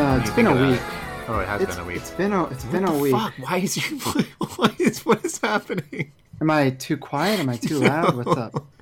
Uh, a it's been a that? week. Oh, it has It's, been a week. it's been a it's been a week. Fuck? Why is you? Why is what is happening? Am I too quiet? Am I too loud? What's up?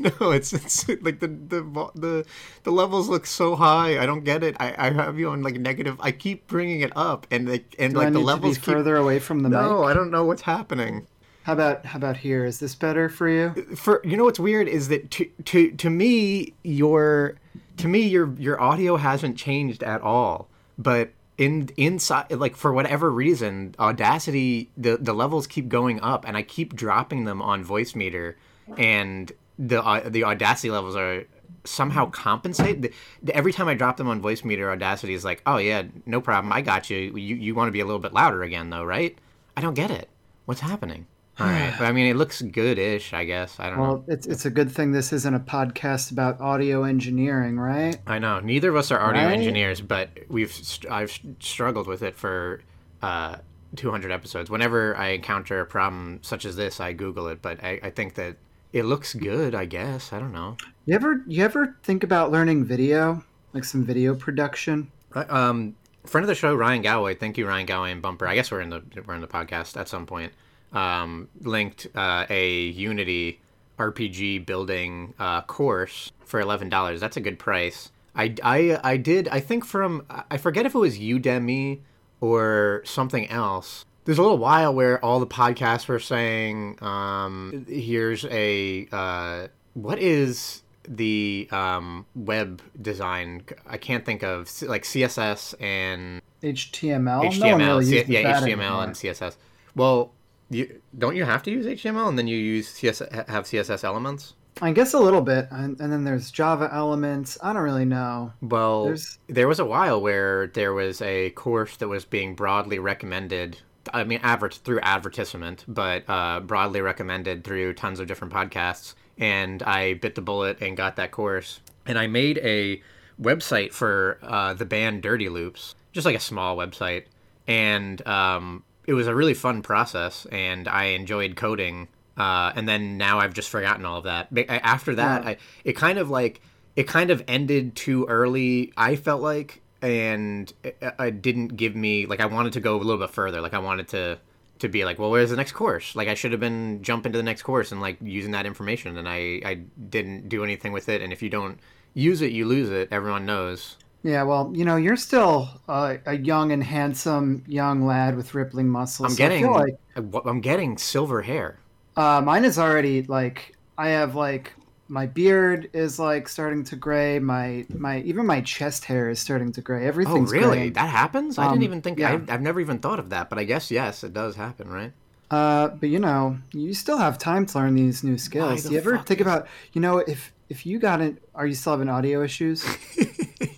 No, it's it's like the the the the levels look so high. I don't get it. I, I have you on like negative. I keep bringing it up, and like and Do like need the levels keep. further away from the No, mic? I don't know what's happening. How about how about here? Is this better for you? Uh, for you know what's weird is that to to to me your to me your your audio hasn't changed at all, but in inside like for whatever reason audacity the the levels keep going up and i keep dropping them on Voicemeeter and the uh, the audacity levels are somehow compensate. The, the, every time i drop them on Voicemeeter audacity is like oh yeah no problem. I got you. You, you want to be a little bit louder again though right? I don't get it. What's happening all right but i mean it looks good-ish i guess i don't know Well, it's it's a good thing this isn't a podcast about audio engineering, right? I know. Neither of us are audio Right? engineers, but we've st- I've struggled with it for uh, 200 episodes. Whenever I encounter a problem such as this, I Google it. But I, I think that it looks good. I guess I don't know. You ever you ever think about learning video, like some video production? Right, Um, friend of the show, Ryan Galway. Thank you, Ryan Galway and Bumper. I guess we're in the we're in the podcast at some point. Um, linked uh, a Unity RPG building uh, course for eleven dollars. That's a good price. I, I I did I think from I forget if it was Udemy or something else. There's a little while where all the podcasts were saying, um, "Here's a uh, what is the um, web design? I can't think of like CSS and HTML. no HTML, really uses yeah, HTML anymore. and CSS. Well, you, don't you have to use HTML and then you use CSS, have CSS elements? I guess a little bit, and, and then there's Java elements. I don't really know. Well, There's- there was a while where there was a course that was being broadly recommended. I mean, advert through advertisement, but uh, broadly recommended through tons of different podcasts. And I bit the bullet and got that course. And I made a website for uh, the band Dirty Loops, just like a small website. And um, it was a really fun process, and I enjoyed coding. Uh, and then now I've just forgotten all of that. After that, Yeah. I, it kind of like it kind of ended too early. I felt like, and it, it didn't give me like I wanted to go a little bit further. Like I wanted to to be like, well, where's the next course? Like I should have been jumping to the next course and like using that information, and I I didn't do anything with it. And if you don't use it, you lose it. Everyone knows. Yeah, well, you know, you're still uh, a young and handsome young lad with rippling muscles. I'm so getting feel like I'm getting silver hair. uh, mine is already like I have like my beard is like starting to gray. My my even my chest hair is starting to gray. Everything's. Oh, really? graying. That happens? I Um, didn't even think. yeah. I, I've never even thought of that, but I guess yes, it does happen, right? Uh, but you know, you still have time to learn these new skills. Do you ever think is- about, you know, if if you got it, are you still having audio issues?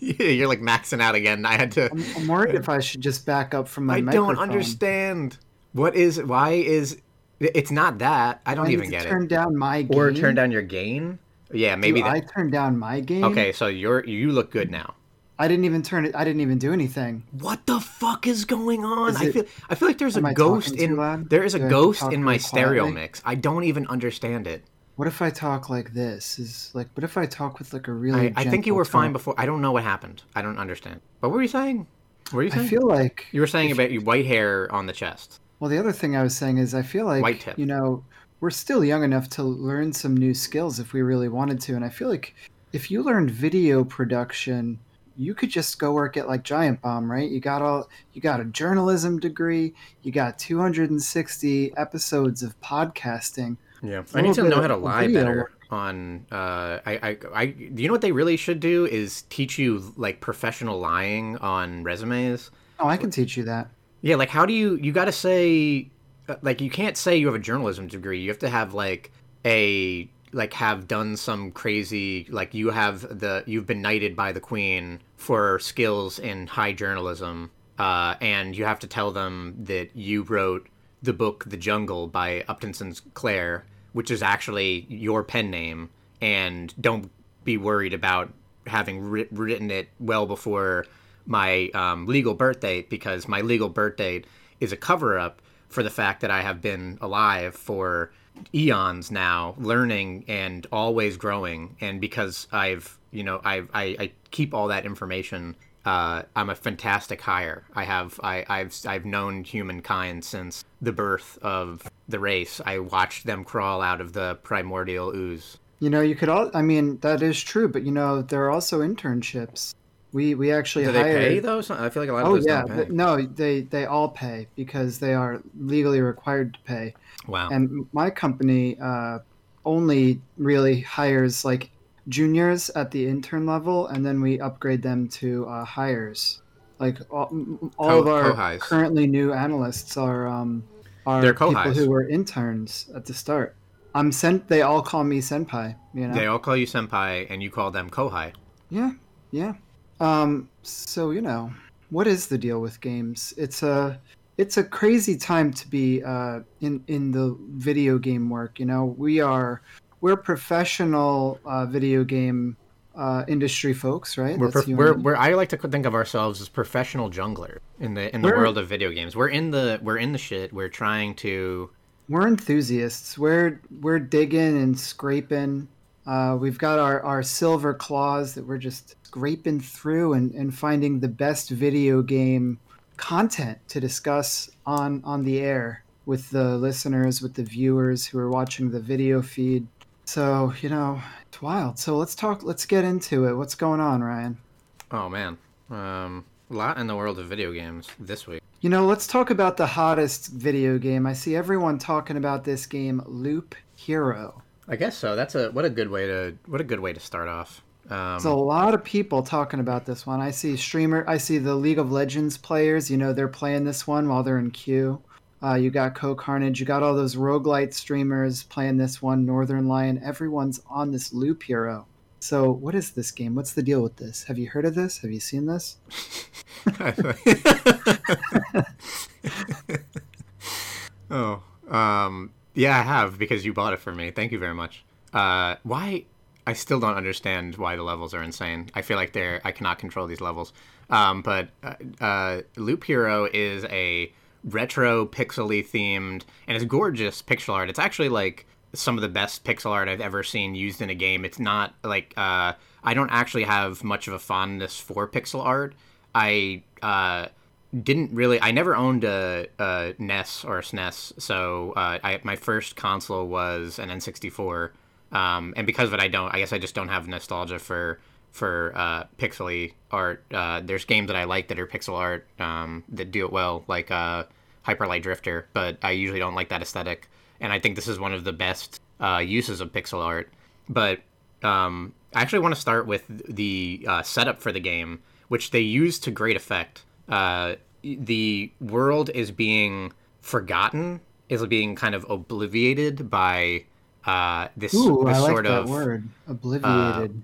yeah, you're like maxing out again. I had to. I'm, I'm worried if I should just back up from my I microphone. don't understand. What is? Why is? It's not that. I don't I even to get turn it. down my gain. Or turn down your gain. Yeah, maybe Do that. I turn down my gain. Okay, so you're you look good now. I didn't even turn it. I didn't even do anything. What the fuck is going on? Is I feel I feel like there's am a I ghost in there is a Do I ghost in my really stereo quietly? mix. I don't even understand it. What if I talk like this? Is like, what if I talk with like a really? I, I think you were fine before. I don't know what happened. I don't understand. But what were you saying? What were you saying? I feel like you were saying about your white hair on the chest. Well, the other thing I was saying is I feel like White tip. you know we're still young enough to learn some new skills if we really wanted to, and I feel like if you learned video production, you could just go work at like Giant Bomb, right? You got all you got a journalism degree, you got 260 episodes of podcasting. Yeah, I need to know how to lie video better on. Uh, I, I, I, you know what they really should do is teach you like professional lying on resumes. Oh, I can teach you that. Yeah, like how do you? You got to say, uh, like you can't say you have a journalism degree. You have to have like a like have done some crazy like you have the you've been knighted by the queen for skills in high journalism uh, and you have to tell them that you wrote the book the jungle by upton sinclair which is actually your pen name and don't be worried about having writ- written it well before my um, legal birth date because my legal birth date is a cover up for the fact that I have been alive for eons now, learning and always growing. And because I've, you know, I've, I, I keep all that information uh, I'm a fantastic hire. I have I, I've I've known humankind since the birth of the race. I watched them crawl out of the primordial ooze. You know, you could all. I mean, that is true, but you know, there are also internships. We we actually Do they pay though? I feel like a lot of Oh those yeah, don't pay. no, they they all pay because they are legally required to pay. Wow. And my company uh, only really hires like juniors at the intern level, and then we upgrade them to uh, hires. Like all, all Co- of our co-his. currently new analysts are um, are They're people who were interns at the start. I'm sent. They all call me senpai. You know. They all call you senpai, and you call them kohai. Yeah, yeah. Um, so you know, what is the deal with games? It's a it's a crazy time to be uh, in in the video game work. You know, we are we're professional uh, video game uh, industry folks, right? We're, prof- we're, we're I like to think of ourselves as professional junglers in the in the We're- world of video games. We're in the we're in the shit. We're trying to we're enthusiasts. We're we're digging and scraping. Uh, we've got our, our silver claws that we're just scraping through and, and finding the best video game content to discuss on on the air with the listeners, with the viewers who are watching the video feed. So you know, it's wild. So let's talk. Let's get into it. What's going on, Ryan? oh man, um, a lot in the world of video games this week. You know, let's talk about the hottest video game. I see everyone talking about this game, Loop Hero. I guess so. That's a what a good way to what a good way to start off. Um, There's a lot of people talking about this one. I see streamer. I see the League of Legends players. You know, they're playing this one while they're in queue. Uh, you got CohhCarnage. You got all those roguelite streamers playing this one. Northernlion. Everyone's on this Loop Hero. So, what is this game? What's the deal with this? Have you heard of this? Have you seen this? oh, um, yeah, I have because you bought it for me. Thank you very much. Uh, why? I still don't understand why the levels are insane. I feel like they're I cannot control these levels. Um, but uh, uh, Loop Hero is a retro pixely themed and it's gorgeous pixel art. It's actually like some of the best pixel art I've ever seen used in a game. It's not like uh, I don't actually have much of a fondness for pixel art. I uh, didn't really. I never owned a, a NES or a SNES, so uh, I, my first console was an N64, um, and because of it, I don't. I guess I just don't have nostalgia for for uh, pixely art. Uh, there's games that I like that are pixel art um, that do it well, like uh, Hyper Light Drifter, but I usually don't like that aesthetic. And I think this is one of the best uh, uses of pixel art. But um, I actually want to start with the uh, setup for the game, which they use to great effect. Uh, the world is being forgotten, is being kind of obliviated by uh, this, Ooh, this like sort of word. Obliviated.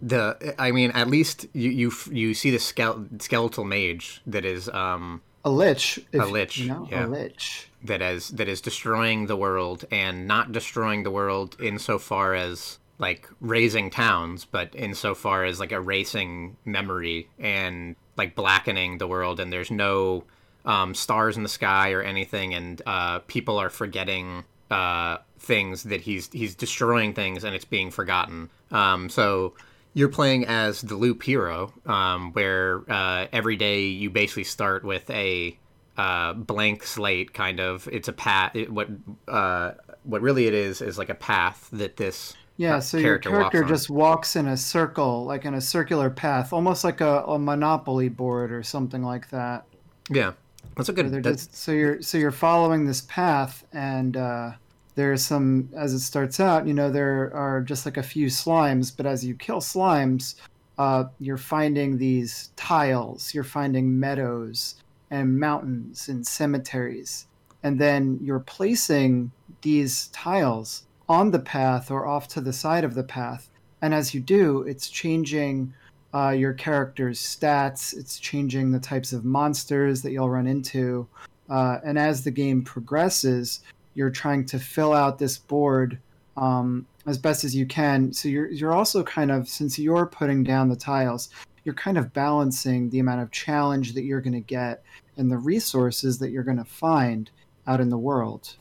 The. I mean, at least you you you see the skele- skeletal mage that is um, a lich. A lich, You know, yeah. A lich. that is that is destroying the world and not destroying the world insofar as like razing towns, but insofar as like erasing memory and like blackening the world, and there's no um, stars in the sky or anything, and uh, people are forgetting uh, things that he's he's destroying things, and it's being forgotten. Um, so you're playing as the loop hero, um, where uh, every day you basically start with a uh, blank slate, kind of. It's a path. It, what uh, what really it is is like a path that this Yeah, so your character walks just walks in a circle, like in a circular path, almost like a, a monopoly board or something like that. yeah. That's a good. That's, just, so you're so you're following this path, and uh, there's some as it starts out. You know, there are just like a few slimes, but as you kill slimes, uh, you're finding these tiles. You're finding meadows and mountains and cemeteries, and then you're placing these tiles on the path or off to the side of the path. And as you do, it's changing uh, your character's stats. It's changing the types of monsters that you'll run into. Uh, and as the game progresses, you're trying to fill out this board um, as best as you can. So you're you're also kind of since you're putting down the tiles, you're kind of balancing the amount of challenge that you're going to get and the resources that you're going to find out in the world.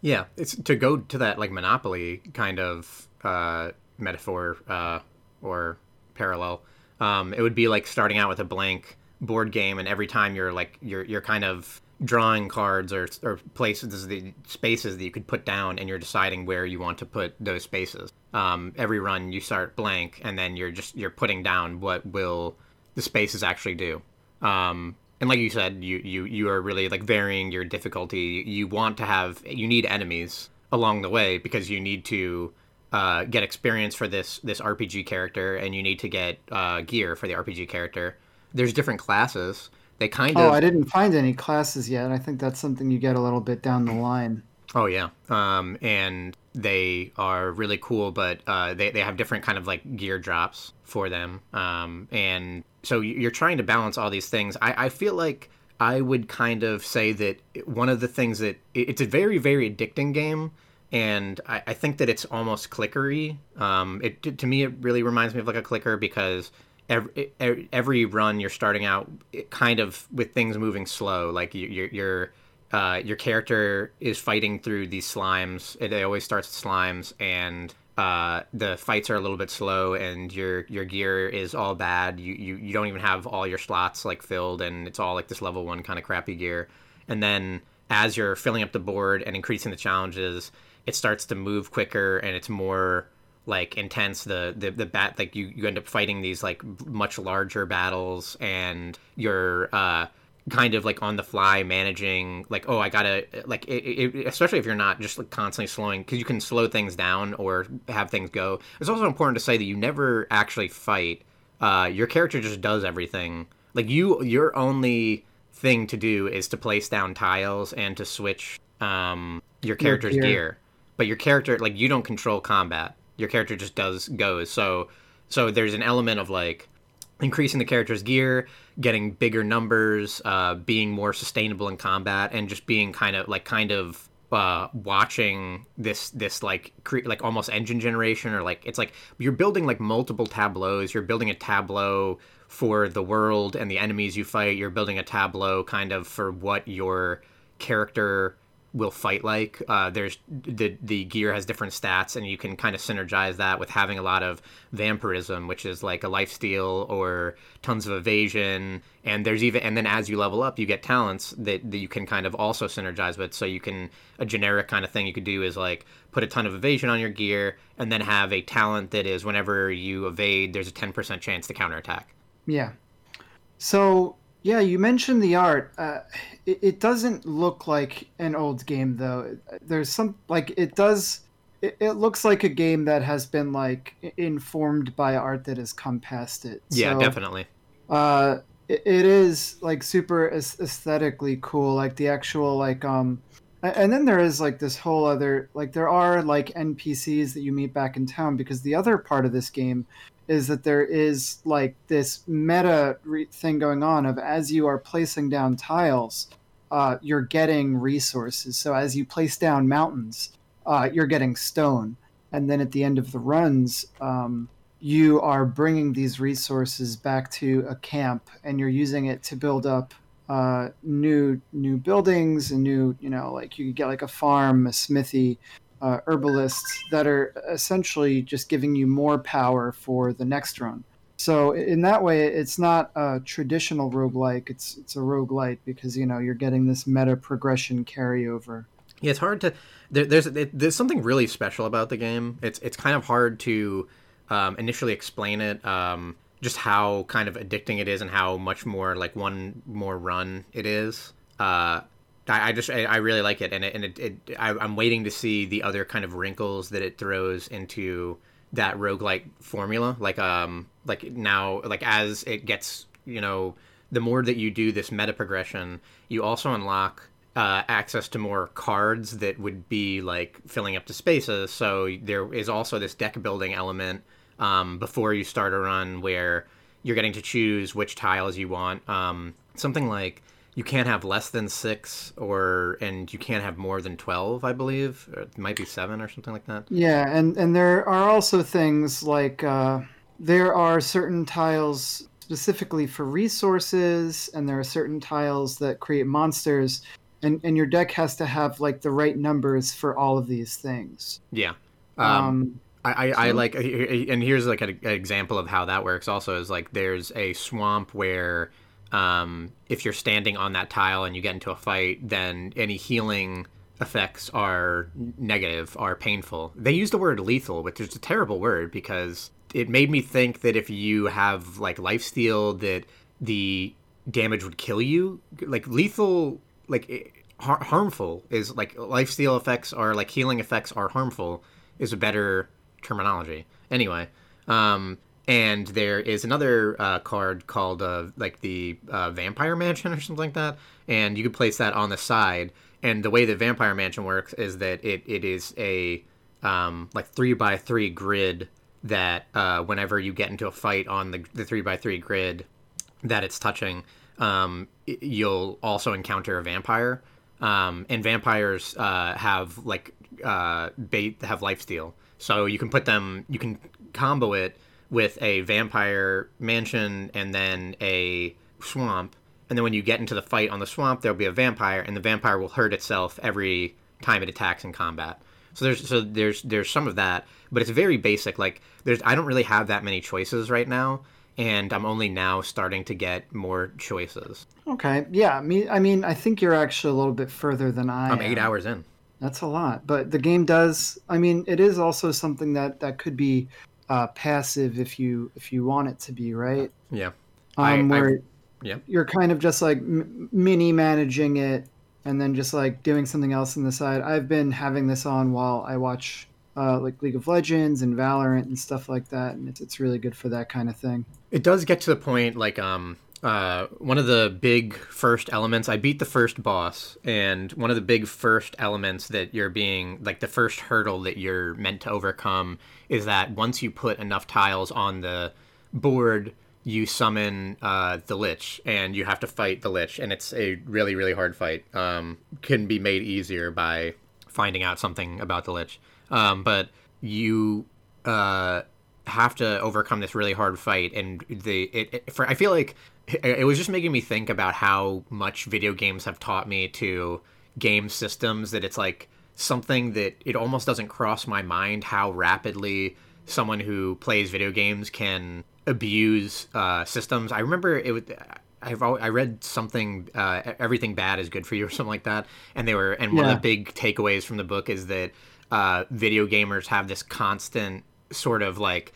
yeah, it's to go to that like monopoly kind of uh, metaphor uh, or parallel. Um, it would be like starting out with a blank board game, and every time you're like you're you're kind of drawing cards or, or places the spaces that you could put down and you're deciding where you want to put those spaces. Um, every run you start blank and then you're just you're putting down what will the spaces actually do. Um, and like you said you, you you are really like varying your difficulty. You want to have you need enemies along the way because you need to uh, get experience for this this rpg character and you need to get uh, gear for the rpg character. There's different classes they kind oh, of. Oh, I didn't find any classes yet. I think that's something you get a little bit down the line. Oh yeah, um, and they are really cool, but uh, they they have different kind of like gear drops for them, um, and so you're trying to balance all these things. I, I feel like I would kind of say that one of the things that it's a very very addicting game, and I, I think that it's almost clickery. Um, it to me it really reminds me of like a clicker because every, every run you're starting out kind of with things moving slow like your your uh, your character is fighting through these slimes it always starts with slimes and uh, the fights are a little bit slow and your your gear is all bad. You, you you don't even have all your slots like filled and it's all like this level one kind of crappy gear. And then as you're filling up the board and increasing the challenges it starts to move quicker and it's more like intense the the the bat like you you end up fighting these like much larger battles and you're uh kind of like on the fly managing like oh i gotta like it, it, especially if you're not just like constantly slowing because you can slow things down or have things go. It's also important to say that you never actually fight uh your character just does everything. Like you your only thing to do is to place down tiles and to switch um your character's your gear. gear. But your character like you don't control combat your character just does goes. So so there's an element of like increasing the character's gear, getting bigger numbers, uh, being more sustainable in combat, and just being kind of like kind of uh, watching this this like cre- like almost engine generation or like it's like you're building like multiple tableaus. You're building a tableau for the world and the enemies you fight. You're building a tableau kind of for what your character will fight like. Uh, there's the the gear has different stats, and you can kind of synergize that with having a lot of vampirism, which is like a life steal or tons of evasion. And there's even and then as you level up, you get talents that, that you can kind of also synergize with. So you can a generic kind of thing you could do is like put a ton of evasion on your gear, and then have a talent that is whenever you evade, there's a ten percent chance to counterattack. Yeah. So yeah, you mentioned the art. Uh, it, it, doesn't look like an old game though. There's some like it does. It, it, looks like a game that has been like informed by art that has come past it. Yeah, so, definitely. Uh, it, it is like super aesthetically cool. Like the actual like um, and then there is like this whole other like there are like NPCs that you meet back in town because the other part of this game is that there is like this meta re- thing going on of as you are placing down tiles, uh, you're getting resources. So as you place down mountains, uh, you're getting stone, and then at the end of the runs, um, you are bringing these resources back to a camp, and you're using it to build up uh, new new buildings and new you know like you get like a farm, a smithy, uh, herbalists that are essentially just giving you more power for the next run. So in that way, it's not a traditional roguelike. It's it's a roguelite because you know you're getting this meta progression carryover. Yeah, it's hard to. There, there's there's something really special about the game. It's it's kind of hard to um, initially explain it. Um, just how kind of addicting it is and how much more like one more run it is. Uh, I, I just I, I, really like it, and it, and it, it I, am waiting to see the other kind of wrinkles that it throws into that roguelike formula. Like um like now like as it gets you know the more that you do this meta progression, you also unlock uh, access to more cards that would be like filling up the spaces. So there is also this deck building element um, before you start a run where you're getting to choose which tiles you want. Um, something like you can't have less than six or and you can't have more than 12 i believe. It might be seven or something like that. Yeah and and there are also things like uh, there are certain tiles specifically for resources and there are certain tiles that create monsters and and your deck has to have like the right numbers for all of these things. Yeah. Um, um I, I, I like, and here's like an example of how that works. Also, is like there's a swamp where um, if you're standing on that tile and you get into a fight, then any healing effects are negative, are painful. They use the word lethal, which is a terrible word because it made me think that if you have like life steal, that the damage would kill you. Like lethal, like har- harmful is like life steal effects are like healing effects are harmful is a better terminology. Anyway, um, and there is another uh, card called uh, like the uh, Vampire Mansion or something like that, and you can place that on the side. And the way the Vampire Mansion works is that it, it is a um, like three by three grid that uh, whenever you get into a fight on the, the three by three grid that it's touching, um, you'll also encounter a vampire. Um, and vampires uh, have like uh, bait have life steal, so you can put them, you can combo it with a vampire mansion and then a swamp. And then when you get into the fight on the swamp, there'll be a vampire, and the vampire will hurt itself every time it attacks in combat. So there's so there's there's some of that, but it's very basic. Like there's I don't really have that many choices right now, and I'm only now starting to get more choices. Okay, yeah. Me, I mean, I think you're actually a little bit further than I. I'm eight am. hours in. That's a lot, but the game does. I mean, it is also something that that could be uh, passive if you if you want it to be, right? Yeah. Um, I, where I, yeah. you're kind of just like m- mini managing it, and then just like doing something else on the side. I've been having this on while I watch uh, like League of Legends and Valorant and stuff like that, and it's it's really good for that kind of thing. It does get to the point like um uh, one of the big first elements i beat the first boss and one of the big first elements that you're being like the first hurdle that you're meant to overcome is that once you put enough tiles on the board you summon uh, the lich and you have to fight the lich and it's a really really hard fight. Um, can be made easier by finding out something about the lich. Um, but you uh, have to overcome this really hard fight and the it, it, for i feel like it was just making me think about how much video games have taught me to game systems that it's like something that it almost doesn't cross my mind how rapidly someone who plays video games can abuse uh, systems. I remember it was. I've I read something uh, everything bad is good for you or something like that, and they were and one yeah. of the big takeaways from the book is that uh, video gamers have this constant sort of like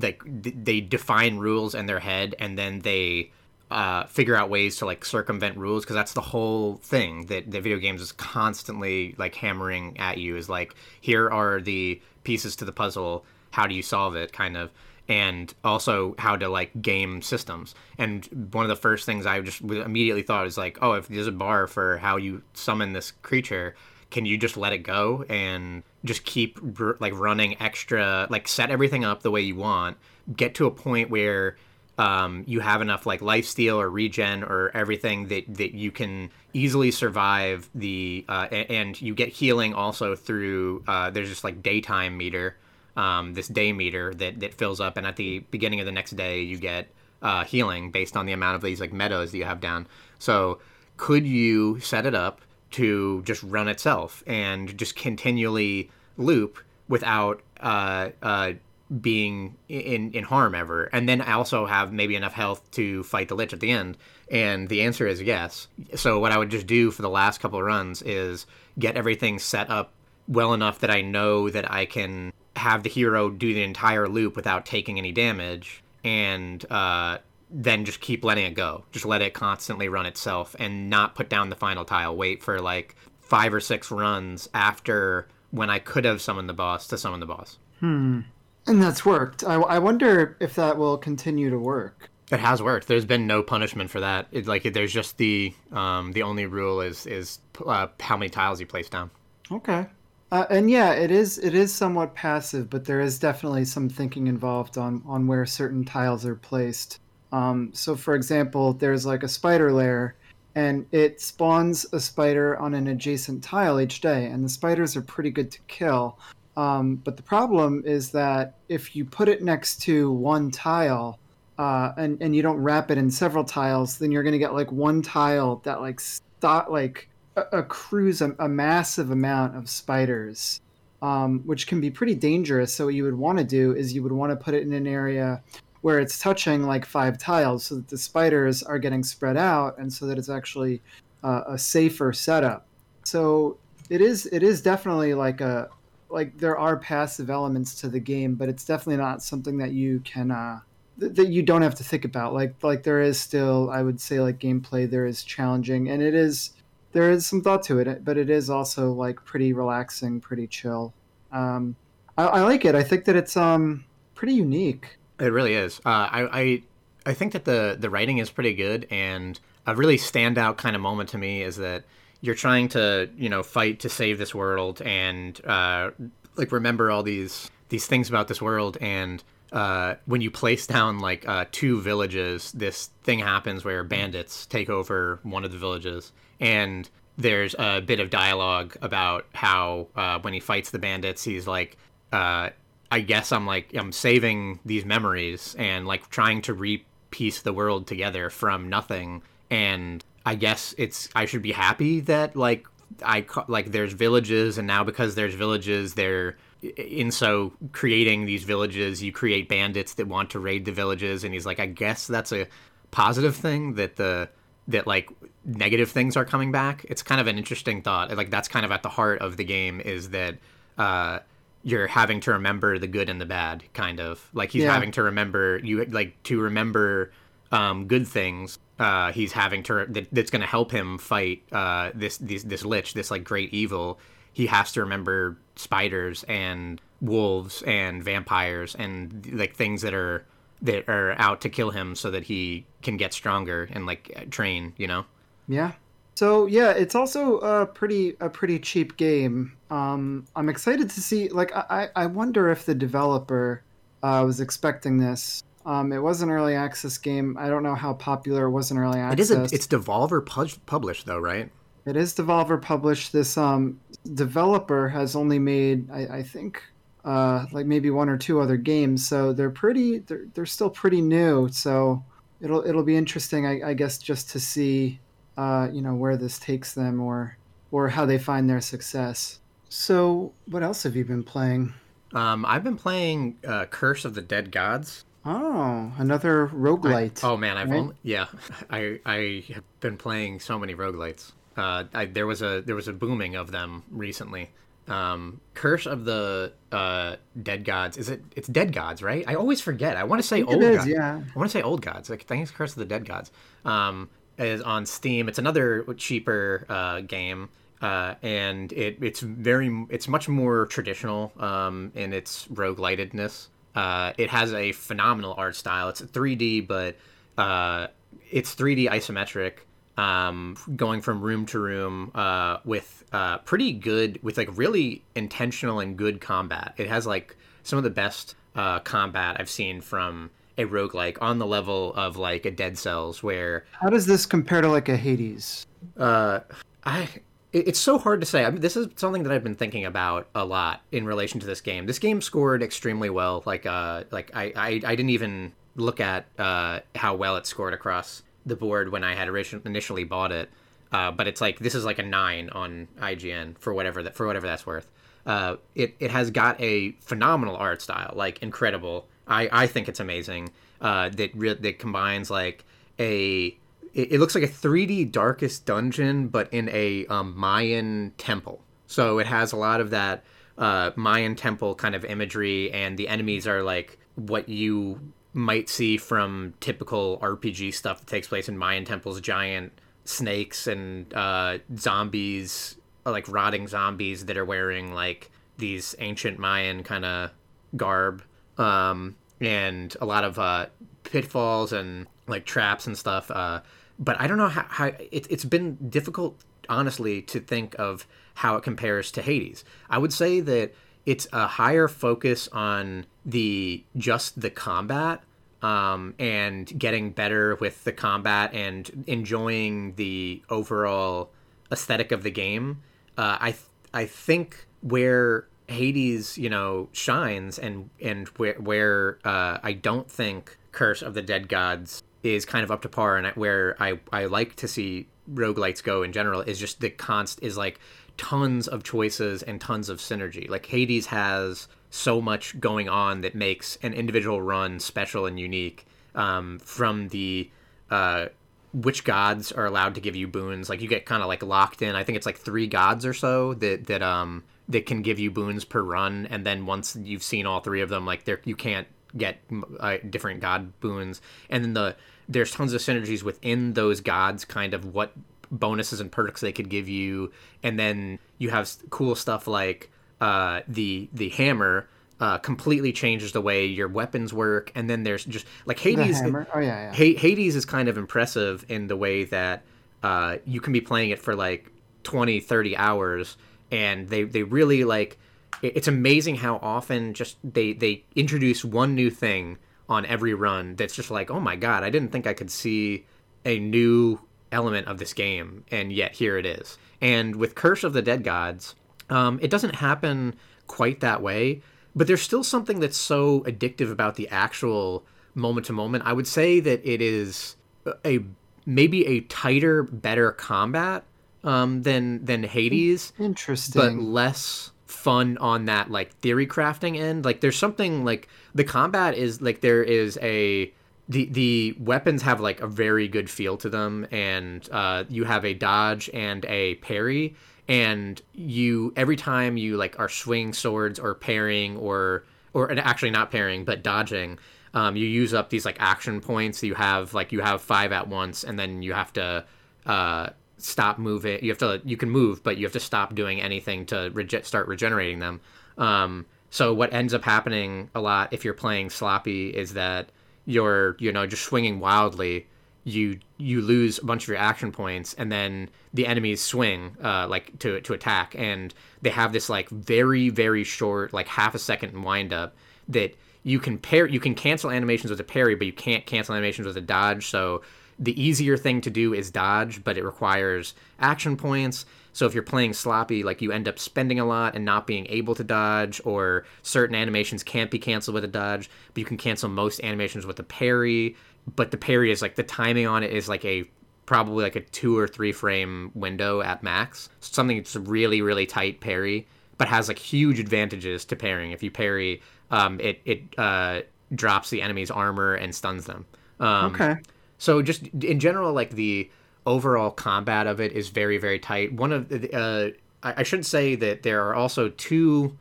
like they define rules in their head and then they uh, figure out ways to like circumvent rules because that's the whole thing that the video games is constantly like hammering at you is like here are the pieces to the puzzle how do you solve it kind of and also how to like game systems. And one of the first things i just immediately thought is like oh if there's a bar for how you summon this creature can you just let it go and just keep like running extra like set everything up the way you want get to a point where um, you have enough like life steal or regen or everything that, that you can easily survive the uh, and you get healing also through uh, there's just like daytime meter um, this day meter that, that fills up and at the beginning of the next day you get uh, healing based on the amount of these like meadows that you have down. So could you set it up to just run itself and just continually loop without uh, uh, being in in harm ever, and then I also have maybe enough health to fight the lich at the end. And the answer is yes. So what I would just do for the last couple of runs is get everything set up well enough that I know that I can have the hero do the entire loop without taking any damage, and uh, then just keep letting it go. Just let it constantly run itself and not put down the final tile. Wait for like five or six runs after when I could have summoned the boss to summon the boss. Hmm. And that's worked. I, I wonder if that will continue to work. It has worked. There's been no punishment for that. It, like there's just the um, the only rule is is uh, how many tiles you place down. Okay. Uh, and yeah, it is it is somewhat passive, but there is definitely some thinking involved on on where certain tiles are placed. Um, so, for example, there's like a spider lair, and it spawns a spider on an adjacent tile each day, and the spiders are pretty good to kill. Um, but the problem is that if you put it next to one tile, uh, and and you don't wrap it in several tiles, then you're going to get like one tile that like stop like accrues a, a massive amount of spiders um, which can be pretty dangerous. So what you would want to do is you would want to put it in an area where it's touching like five tiles, so that the spiders are getting spread out, and so that it's actually uh, a safer setup. So it is it is definitely like a like there are passive elements to the game, but it's definitely not something that you can uh, th- that you don't have to think about. Like like there is still I would say like gameplay there is challenging, and it is there is some thought to it, but it is also like pretty relaxing, pretty chill. Um, I, I like it. I think that it's um pretty unique. It really is. Uh, I, I I think that the the writing is pretty good, and a really standout kind of moment to me is that you're trying to you know fight to save this world and uh, like remember all these these things about this world and uh, when you place down like uh, two villages, this thing happens where bandits take over one of the villages, and there's a bit of dialogue about how uh, when he fights the bandits, he's like, uh, "I guess I'm like I'm saving these memories and like trying to repiece the world together from nothing." And I guess it's I should be happy that like I like there's villages, and now because there's villages, they're in so creating these villages, you create bandits that want to raid the villages, and he's like, I guess that's a positive thing that the that like negative things are coming back. It's kind of an interesting thought. Like that's kind of at the heart of the game is that uh, you're having to remember the good and the bad, kind of like he's yeah. having to remember you like to remember um, good things. Uh, he's having to that, that's going to help him fight uh, this this this lich, this like great evil he has to remember spiders and wolves and vampires and like things that are that are out to kill him so that he can get stronger and like train you know yeah so yeah it's also a pretty a pretty cheap game um i'm excited to see like i i wonder if the developer uh, was expecting this um, it was an early access game. I don't know how popular it was in early access. It is. A, it's Devolver published though, right? It is Devolver published. This um, developer has only made, I, I think, uh, like maybe one or two other games. So they're pretty. They're they're still pretty new. So it'll it'll be interesting, I, I guess, just to see, uh, you know, where this takes them or or how they find their success. So what else have you been playing? Um, I've been playing uh, Curse of the Dead Gods. Oh, another roguelite. I, oh man, I've right? only yeah, I I have been playing so many roguelites. Uh, I, there was a there was a booming of them recently. Um, Curse of the uh, Dead Gods. Is it? It's Dead Gods, right? I always forget. I want to say old. gods. Yeah. I want to say old gods. Like, I think it's Curse of the Dead Gods. Um, is on Steam. It's another cheaper uh, game. Uh, and it, it's very it's much more traditional um, in its roguelitedness. Uh, it has a phenomenal art style. It's 3D, but uh, it's 3D isometric um, going from room to room uh, with uh, pretty good, with like really intentional and good combat. It has like some of the best uh, combat I've seen from a roguelike on the level of like a Dead Cells, where. How does this compare to like a Hades? Uh, I. It's so hard to say. I mean, this is something that I've been thinking about a lot in relation to this game. This game scored extremely well. Like, uh, like I, I, I didn't even look at uh, how well it scored across the board when I had initially bought it. Uh, but it's like this is like a nine on IGN for whatever that for whatever that's worth. Uh, it it has got a phenomenal art style, like incredible. I, I think it's amazing. Uh, that re- that combines like a it, it, looks like a 3D Darkest Dungeon, but in a um, Mayan temple. So it has a lot of that uh, Mayan temple kind of imagery, and the enemies are like what you might see from typical RPG stuff that takes place in Mayan temples, giant snakes and uh, zombies, like rotting zombies that are wearing like these ancient Mayan kind of garb, um, and a lot of uh, pitfalls and like traps and stuff. Uh, but I don't know how, how it, it's been difficult, honestly, to think of how it compares to Hades. I would say that it's a higher focus on the just the combat um, and getting better with the combat and enjoying the overall aesthetic of the game. Uh, I th- I think where Hades, you know, shines and and where where uh, I don't think Curse of the Dead Gods is kind of up to par, and where I I like to see roguelites go in general is just the const is like tons of choices and tons of synergy. Like Hades has so much going on that makes an individual run special and unique. Um, from the uh, which gods are allowed to give you boons, like you get kind of like locked in. I think it's like three gods or so that that um that can give you boons per run, and then once you've seen all three of them, like there you can't get uh, different god boons, and then the there's tons of synergies within those gods, kind of what bonuses and perks they could give you, and then you have cool stuff like uh, the the hammer uh, completely changes the way your weapons work, and then there's just like Hades. Oh yeah, yeah. Hades is kind of impressive in the way that uh, you can be playing it for like 20, 30 hours, and they they really like. It's amazing how often just they they introduce one new thing on every run that's just like, oh my god, I didn't think I could see a new element of this game, and yet here it is. And with Curse of the Dead Gods, um, it doesn't happen quite that way, but there's still something that's so addictive about the actual moment to moment. I would say that it is a maybe a tighter, better combat um, than than Hades. Interesting, but less fun on that like theory crafting end. Like there's something like the combat is like there is a the the weapons have like a very good feel to them, and uh, you have a dodge and a parry, and you every time you like are swinging swords or parrying or or actually not parrying but dodging. Um, you use up these like action points. You have like you have five at once, and then you have to uh, stop moving. You have to you can move, but you have to stop doing anything to rege- start regenerating them. Um, so what ends up happening a lot if you're playing sloppy is that you're you know just swinging wildly you you lose a bunch of your action points and then the enemies swing uh, like to to attack and they have this like very very short like half a second wind up that you can pair you can cancel animations with a parry but you can't cancel animations with a dodge so the easier thing to do is dodge but it requires action points so if you're playing sloppy, like you end up spending a lot and not being able to dodge, or certain animations can't be canceled with a dodge, but you can cancel most animations with a parry. But the parry is like the timing on it is like a probably like a two or three frame window at max. Something that's really really tight parry, but has like huge advantages to parrying. If you parry, um, it it uh, drops the enemy's armor and stuns them. Um, okay. So just in general, like the overall combat of it is very very tight. One of the, uh, I, I should say that there are also two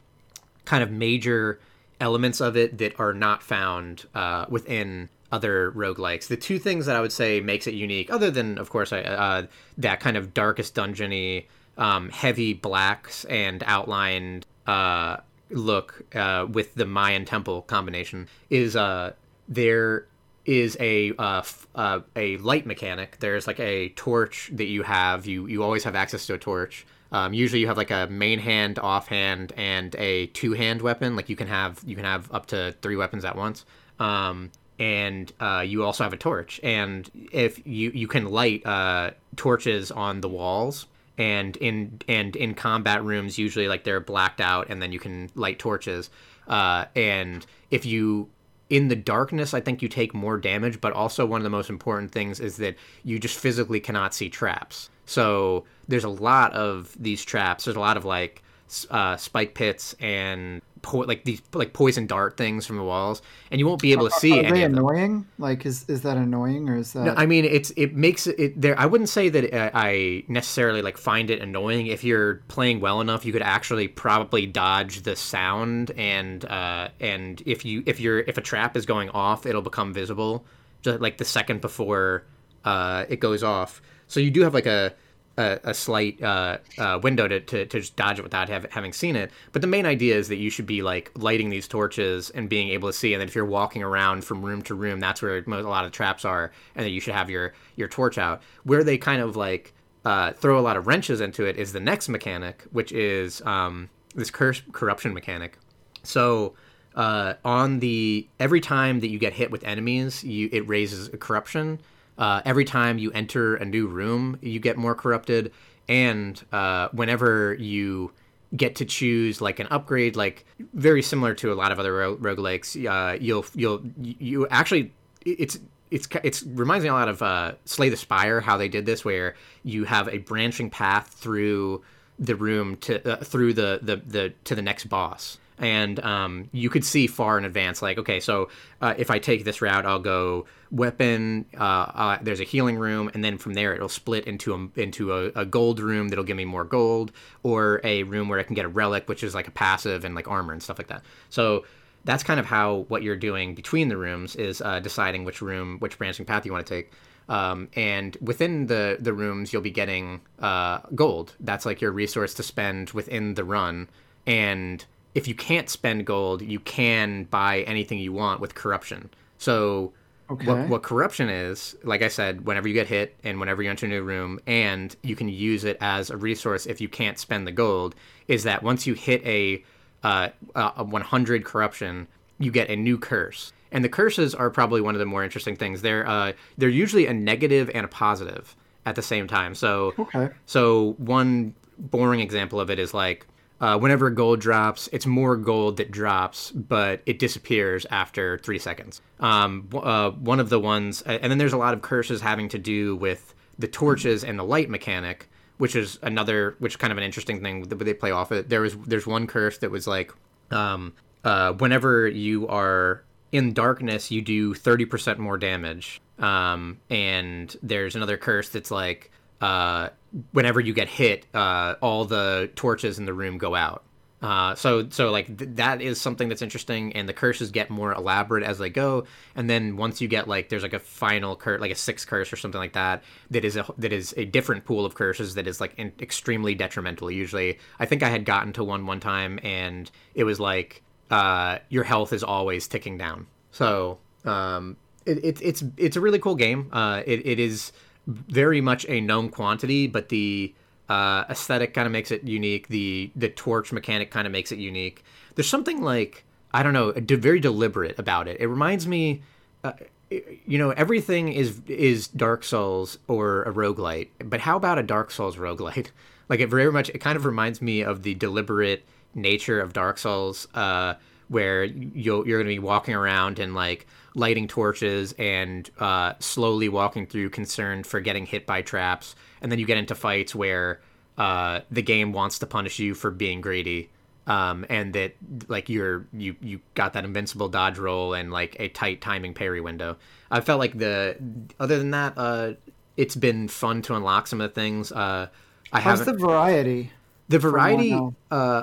kind of major elements of it that are not found uh, within other roguelikes. The two things that I would say makes it unique, other than of course uh, that kind of darkest dungeony, um, heavy blacks and outlined uh, look uh, with the Mayan temple combination, is uh, there is a uh, f- uh, a light mechanic. There's like a torch that you have. You you always have access to a torch. Um, usually you have like a main hand, offhand, and a two hand weapon. Like you can have you can have up to three weapons at once. Um, and uh, you also have a torch. And if you you can light uh, torches on the walls. And in and in combat rooms, usually like they're blacked out, and then you can light torches. Uh, and if you in the darkness, I think you take more damage, but also one of the most important things is that you just physically cannot see traps. So there's a lot of these traps. There's a lot of like uh, spike pits and po- like these like poison dart things from the walls, and you won't be able to see. Are, are they annoying? Like, is is that annoying or is that? No, I mean it's it makes it there. I wouldn't say that uh, I necessarily like find it annoying. If you're playing well enough, you could actually probably dodge the sound, and uh, and if you if you're if a trap is going off, it'll become visible just like the second before uh, it goes off. So you do have like a a, a slight uh, uh, window to, to, to, just dodge it without have, having seen it. But the main idea is that you should be like lighting these torches and being able to see. And then if you're walking around from room to room, that's where a lot of traps are, and that you should have your your torch out. Where they kind of like uh, throw a lot of wrenches into it is the next mechanic, which is um, this curse corruption mechanic. So uh, on the every time that you get hit with enemies, you it raises a corruption uh, every time you enter a new room, you get more corrupted, and uh, whenever you get to choose like an upgrade, like very similar to a lot of other ro- roguelikes, uh, you'll you'll you actually it's it's it's reminds me a lot of uh, Slay the Spire how they did this, where you have a branching path through the room to uh, through the, the the to the next boss and um, you could see far in advance like okay so uh, if i take this route i'll go weapon uh, uh, there's a healing room and then from there it'll split into a into a, a, gold room that'll give me more gold or a room where i can get a relic which is like a passive and like armor and stuff like that. So that's kind of how what you're doing between the rooms is uh, deciding which room which branching path you want to take. Um, and within the the rooms you'll be getting uh, gold. That's like your resource to spend within the run. And if you can't spend gold, you can buy anything you want with corruption. So okay. what, what corruption is, like I said, whenever you get hit and whenever you enter a new room, and you can use it as a resource if you can't spend the gold, is that once you hit a uh, a 100 corruption, you get a new curse. And the curses are probably one of the more interesting things. They're uh, they're usually a negative and a positive at the same time. So okay. So one boring example of it is like uh, whenever gold drops, it's more gold that drops, but it disappears after three seconds. Um, uh, one of the ones, and then there's a lot of curses having to do with the torches and the light mechanic, which is another, which is kind of an interesting thing that they play off it. There was, there's one curse that was like, um, uh, whenever you are in darkness, you do 30% more damage. Um, and there's another curse that's like, uh, whenever you get hit, uh, all the torches in the room go out. Uh, so so like th- that is something that's interesting, and the curses get more elaborate as they go. And then once you get like there's like a final curse, like a sixth curse or something like that, that is a that is a different pool of curses that is like in- extremely detrimental. Usually, I think I had gotten to one one time, and it was like uh, your health is always ticking down. So um, it, it, it's it's a really cool game. Uh, it, it is very much a known quantity, but the uh, aesthetic kind of makes it unique. The the torch mechanic kind of makes it unique. There's something like I don't know, very deliberate about it. It reminds me, uh, you know, everything is is Dark Souls or a roguelite, but how about a Dark Souls roguelite? Like it very much, it kind of reminds me of the deliberate nature of Dark Souls, uh, where you'll, you're going to be walking around and like lighting torches and uh, slowly walking through, concerned for getting hit by traps. And then you get into fights where uh, the game wants to punish you for being greedy. Um, and that like you're you you got that invincible dodge roll and like a tight timing parry window. I felt like the other than that, uh, it's been fun to unlock some of the things. Uh, I How's the variety? The variety uh,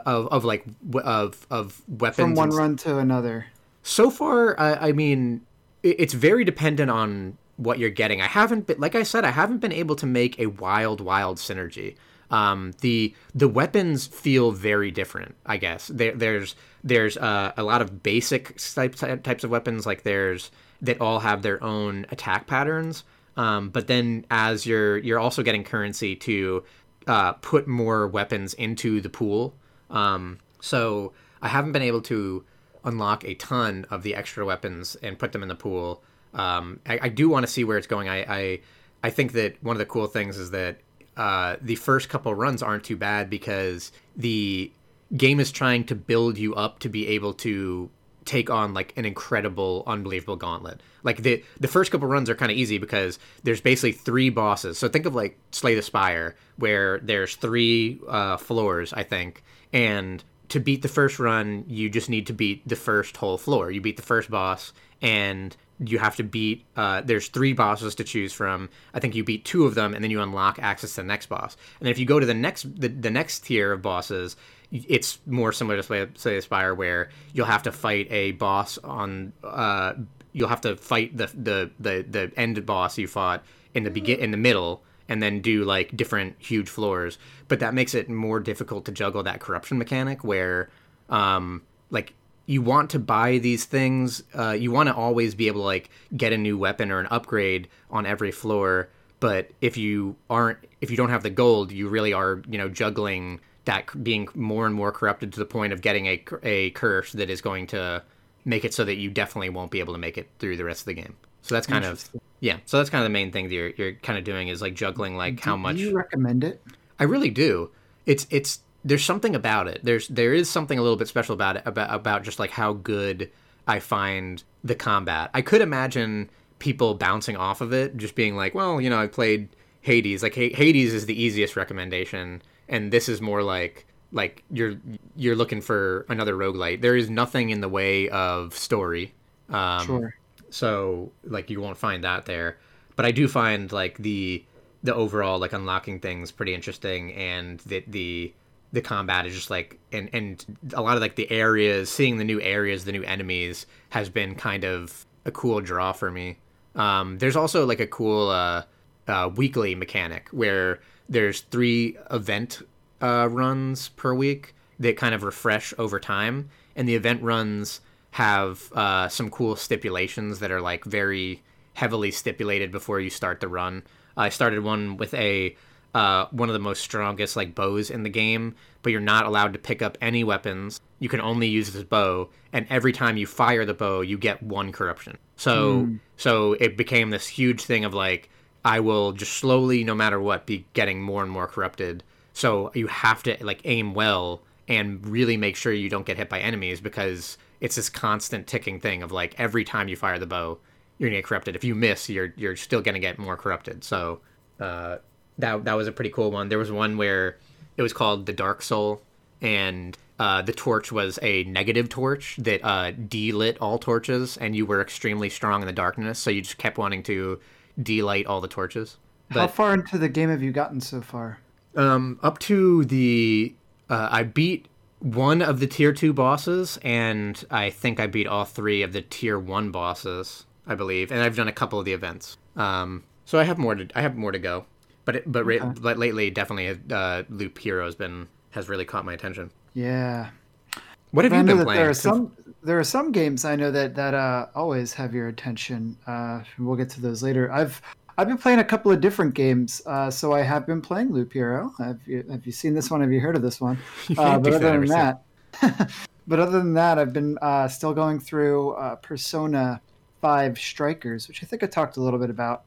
of of like of of weapons from one run to another so far, I, I mean, it's very dependent on what you're getting. I haven't been, like I said, I haven't been able to make a wild, wild synergy. Um, the the weapons feel very different. I guess there, there's there's uh, a lot of basic types types of weapons. Like there's that all have their own attack patterns. Um, but then as you're you're also getting currency to uh, put more weapons into the pool. Um, so I haven't been able to unlock a ton of the extra weapons and put them in the pool. Um, I, I, do want to see where it's going. I, I, I think that one of the cool things is that uh, the first couple runs aren't too bad because the game is trying to build you up to be able to take on like an incredible unbelievable gauntlet like the the first couple runs are kind of easy because there's basically three bosses so think of like slay the spire where there's three uh, floors i think and to beat the first run, you just need to beat the first whole floor. You beat the first boss, and you have to beat. Uh, there's three bosses to choose from. I think you beat two of them, and then you unlock access to the next boss. And if you go to the next the, the next tier of bosses, it's more similar to the Spire, where you'll have to fight a boss on. Uh, you'll have to fight the the the the end boss you fought in the begin in the middle and then do like different huge floors. But that makes it more difficult to juggle that corruption mechanic where, um, like you want to buy these things. Uh, you want to always be able to like get a new weapon or an upgrade on every floor. But if you aren't, if you don't have the gold, you really are, you know, juggling that being more and more corrupted to the point of getting a, a curse that is going to make it so that you definitely won't be able to make it through the rest of the game. So that's kind of yeah. So that's kind of the main thing that you're you're kind of doing is like juggling like do, how much. Do you recommend it? I really do. It's it's there's something about it. There's there is something a little bit special about it about about just like how good I find the combat. I could imagine people bouncing off of it, just being like, well, you know, I played Hades. Like Hades is the easiest recommendation and this is more like like you're you're looking for another roguelite. There is nothing in the way of story. Um, Sure. so like you won't find that there but i do find like the the overall like unlocking things pretty interesting and that the the combat is just like and and a lot of like the areas seeing the new areas the new enemies has been kind of a cool draw for me um there's also like a cool uh, uh weekly mechanic where there's three event uh runs per week that kind of refresh over time and the event runs have uh, some cool stipulations that are like very heavily stipulated before you start the run. I started one with a uh, one of the most strongest like bows in the game, but you're not allowed to pick up any weapons. You can only use this bow, and every time you fire the bow, you get one corruption. So so it became this huge thing of like I will just slowly, no matter what, be getting more and more corrupted. So you have to like aim well and really make sure you don't get hit by enemies because it's this constant ticking thing of like every time you fire the bow, you're gonna get corrupted. If you miss, you're you're still gonna get more corrupted. So uh, that that was a pretty cool one. There was one where it was called the Dark Soul, and uh, the torch was a negative torch that uh, delit all torches, and you were extremely strong in the darkness. So you just kept wanting to delight all the torches. How far into the game have you gotten so far? um, up to the uh, I beat one of the tier two bosses, and I think I beat all three of the tier one bosses, I believe, and I've done a couple of the events. Um, so I have more to I have more to go, but it, but, ra- but lately definitely uh, Loop Hero has been has really caught my attention. Yeah. What have I you been playing? there are some there are some games I know that that uh, always have your attention. Uh, we'll get to those later. I've I've been playing a couple of different games. Uh, so I have been playing Loop Hero. Have you have you seen this one? Have you heard of this one? Uh, but other than that, but other than that, I've been uh, still going through uh, Persona Five Strikers, which I think I talked a little bit about.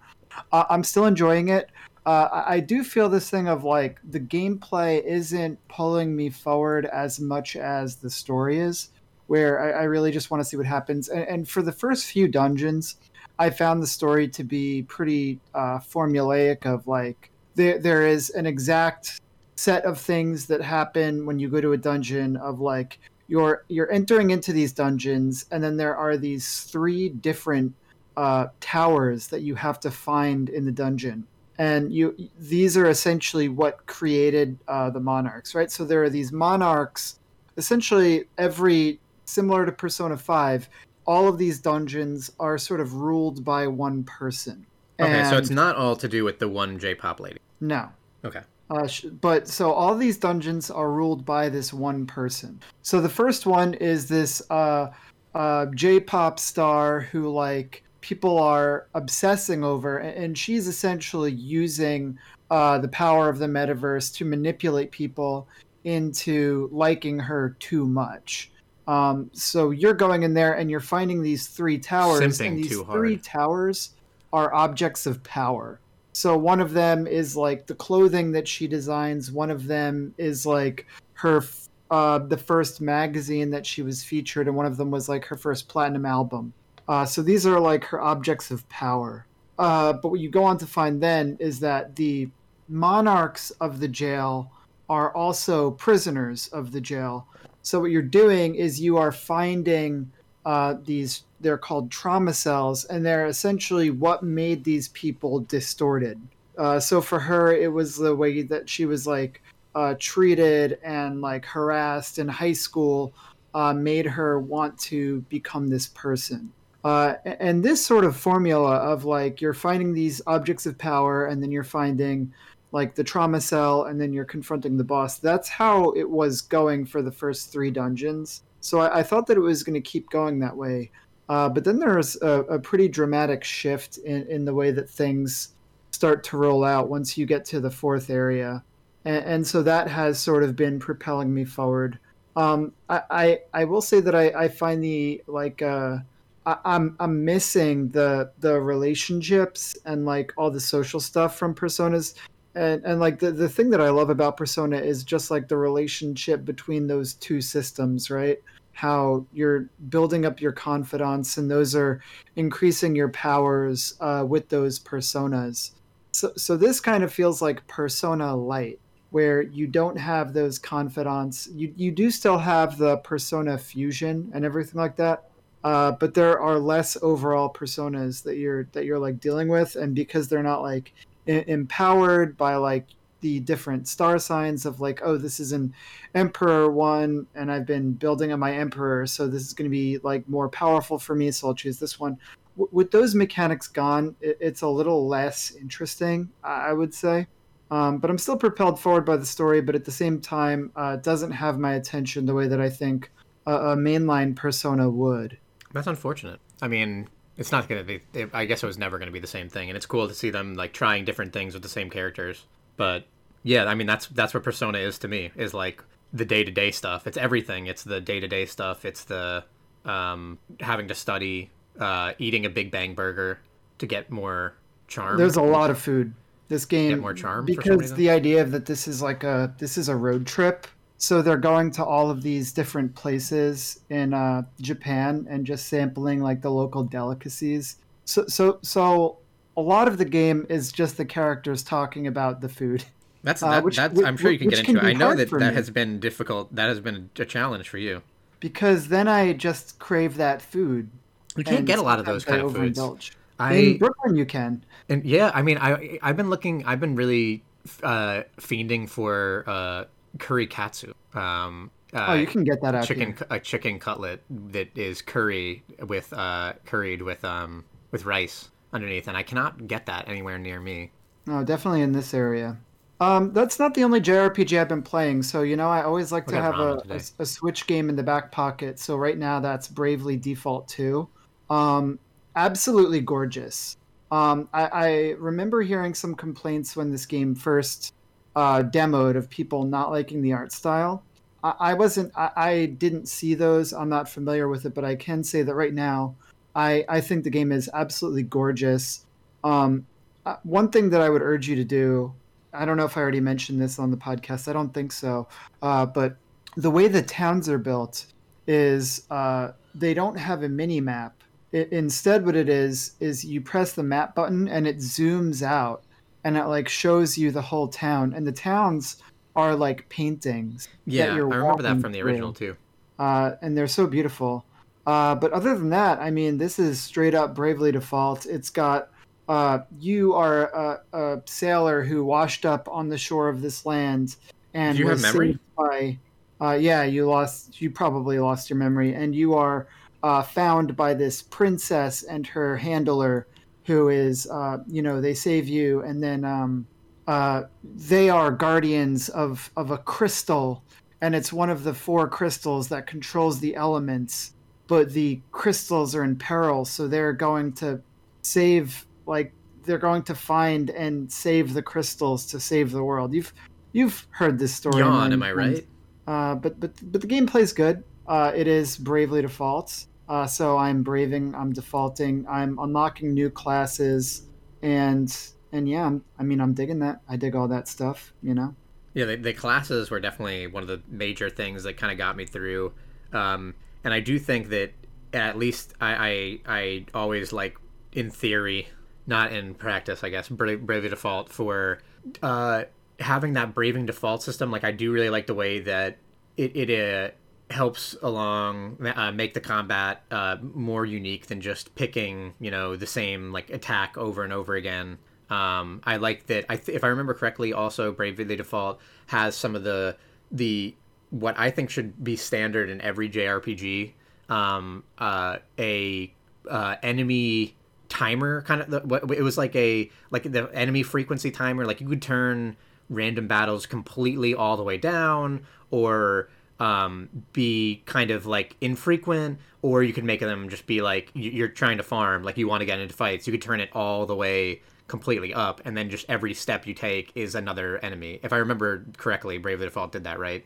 Uh, I'm still enjoying it. Uh, I- I do feel this thing of like the gameplay isn't pulling me forward as much as the story is, where I, I really just want to see what happens. And, and for the first few dungeons, I found the story to be pretty uh, formulaic. Of like there there is an exact set of things that happen when you go to a dungeon. Of like you're you're entering into these dungeons, and then there are these three different uh, towers that you have to find in the dungeon and you these are essentially what created uh, the monarchs right so there are these monarchs essentially every similar to persona 5 all of these dungeons are sort of ruled by one person Okay, so it's not all to do with the one J-pop lady. no Okay. uh, sh- but so all these dungeons are ruled by this one person. So the first one is this uh, uh, J-pop star who like people are obsessing over, and she's essentially using uh, the power of the metaverse to manipulate people into liking her too much. Um, so you're going in there and you're finding these three towers, Simping and these three towers are objects of power. So one of them is like the clothing that she designs. One of them is like her uh, the first magazine that she was featured, and one of them was like her first platinum album. Uh, so these are like her objects of power. Uh, but what you go on to find then is that the monarchs of the jail are also prisoners of the jail. So what you're doing is you are finding uh, these. They're called trauma cells, and they're essentially what made these people distorted. Uh, so for her, it was the way that she was like uh, treated and like harassed in high school uh, made her want to become this person. Uh, and this sort of formula of like you're finding these objects of power, and then you're finding like the trauma cell, and then you're confronting the boss. That's how it was going for the first three dungeons. So I, I thought that it was going to keep going that way. Uh, but then there's a, a pretty dramatic shift in, in the way that things start to roll out once you get to the fourth area. And, and so that has sort of been propelling me forward. Um, I, I, I will say that I, I find the like uh, I, I'm I'm missing the the relationships and like all the social stuff from personas and and like the, the thing that I love about Persona is just like the relationship between those two systems, right? How you're building up your confidence, and those are increasing your powers uh, with those personas. So, so this kind of feels like Persona Light. where you don't have those confidants. You you do still have the persona fusion and everything like that, uh, but there are less overall personas that you're that you're like dealing with, and because they're not like Empowered by like the different star signs of like oh this is an emperor one and i've been building on my emperor so this is going to be like more powerful for me so i'll choose this one. W- with those mechanics gone it, it's a little less interesting i, I would say. Um, but i'm still propelled forward by the story but at the same time uh, doesn't have my attention the way that i think a, a mainline persona would. That's unfortunate. I mean, it's not going to be. It, I guess it was never going to be the same thing, and it's cool to see them like trying different things with the same characters. But yeah, I mean, that's that's what Persona is to me. Is like the day to day stuff. It's everything. It's the day to day stuff. It's the um, having to study, uh, eating a Big Bang burger to get more charm. There's a lot of food. This game Get more charm because the idea that this is like a this is a road trip. So they're going to all of these different places in uh, Japan and just sampling like the local delicacies. So so so a lot of the game is just the characters talking about the food. That's uh, which- that's. I'm sure you can which get can into. it. I know that that me. has been difficult. That has been a challenge for you. Because then I just crave that food. You can't get a lot of those kind of foods. I In Brooklyn, you can. And yeah, I mean, I I've been looking. I've been really uh, fiending for uh, curry katsu. Um, uh, Oh, you can get that out chicken here. a chicken cutlet that is curry with uh, curried with um with rice underneath, and I cannot get that anywhere near me. No, definitely in this area. Um, that's not the only JRPG I've been playing. So you know, I always like to have a, a, a Switch game in the back pocket. So right now, that's Bravely Default Two. Um, absolutely gorgeous. Um, I, I remember hearing some complaints when this game first uh, demoed of people not liking the art style. I, I wasn't. I, I didn't see those. I'm not familiar with it, but I can say that right now, I I think the game is absolutely gorgeous. Um, uh, one thing that I would urge you to do, I don't know if I already mentioned this on the podcast. I don't think so. Uh, but the way the towns are built is uh, they don't have a mini map. It, instead, what it is is you press the map button and it zooms out and it like shows you the whole town. And the towns are like paintings. Yeah, I remember that from the through original too. uh, and they're so beautiful. Uh, but other than that, I mean, this is straight up Bravely Default. It's got uh, you are a, a sailor who washed up on the shore of this land and Do you have was memory? saved by. Uh, yeah, you lost. You probably lost your memory, and you are uh, found by this princess and her handler, who is, uh, you know, they save you, and then um, uh, they are guardians of of a crystal and it's one of the four crystals that controls the elements but the crystals are in peril so they're going to save like they're going to find and save the crystals to save the world. You've you've heard this story Yawn, am I right? uh, but but but the game plays good. Uh, it is bravely default uh, so i'm braving i'm defaulting i'm unlocking new classes and and yeah I'm, i mean i'm digging that i dig all that stuff you know Yeah, the, the classes were definitely one of the major things that kind of got me through. Um, and I do think that at least I, I, I always like in theory, not in practice, I guess, Bra- Bravely Default for uh, having that braving default system. Like I do really like the way that it, it uh, helps along uh, make the combat uh, more unique than just picking you know the same like attack over and over again um, I like that. I th- if I remember correctly, also Bravely Default has some of the the what I think should be standard in every JRPG. Um, uh, a uh, enemy timer kind of. What it was like a like the enemy frequency timer. Like you could turn random battles completely all the way down, or um, be kind of like infrequent, or you could make them just be like you- you're trying to farm, like you want to get into fights. You could turn it all the way completely up, and then just every step you take is another enemy. If I remember correctly, Bravely Default did that, right?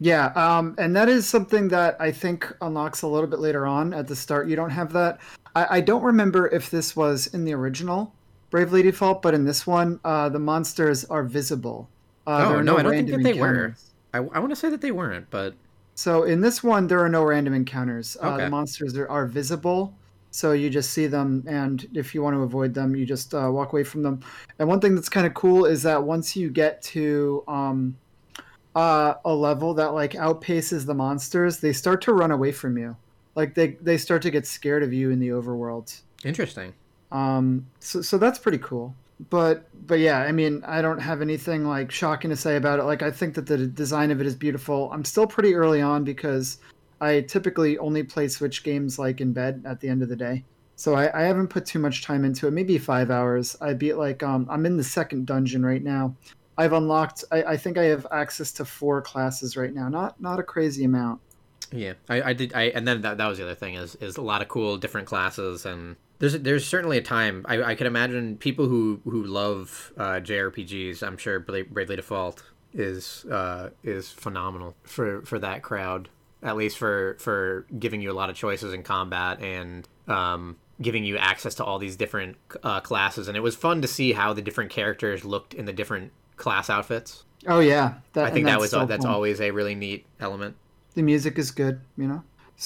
Yeah, um, and that is something that I think unlocks a little bit later on. At the start, you don't have that. I, I don't remember if this was in the original Bravely Default, but in this one, uh, the monsters are visible. Uh, there oh are no, I don't think that they were. I, I want to say that they weren't, but So in this one, there are no random encounters. Uh, Okay. The monsters are, are visible, So you just see them, and if you want to avoid them, you just uh, walk away from them. And one thing that's kind of cool is that once you get to um, uh, a level that like outpaces the monsters, they start to run away from you. Like they they start to get scared of you in the overworld. Interesting. Um, so so that's pretty cool. But but yeah, I mean, I don't have anything like shocking to say about it. Like I think that the design of it is beautiful. I'm still pretty early on because I typically only play Switch games like in bed at the end of the day. So I, I haven't put too much time into it. Maybe five hours. I beat like um I'm in the second dungeon right now. I've unlocked. I, I think I have access to four classes right now. Not not a crazy amount. Yeah, I, I did. I and then that, that was the other thing is is a lot of cool different classes and there's there's certainly a time I, I could imagine people who who love uh, JRPGs. I'm sure Bravely Default is uh, is phenomenal for for that crowd. At least for for giving you a lot of choices in combat and um, giving you access to all these different uh, classes. And it was fun to see how the different characters looked in the different class outfits. Oh yeah, that, I think that was so that's fun. always a really neat element. The music is good, you know.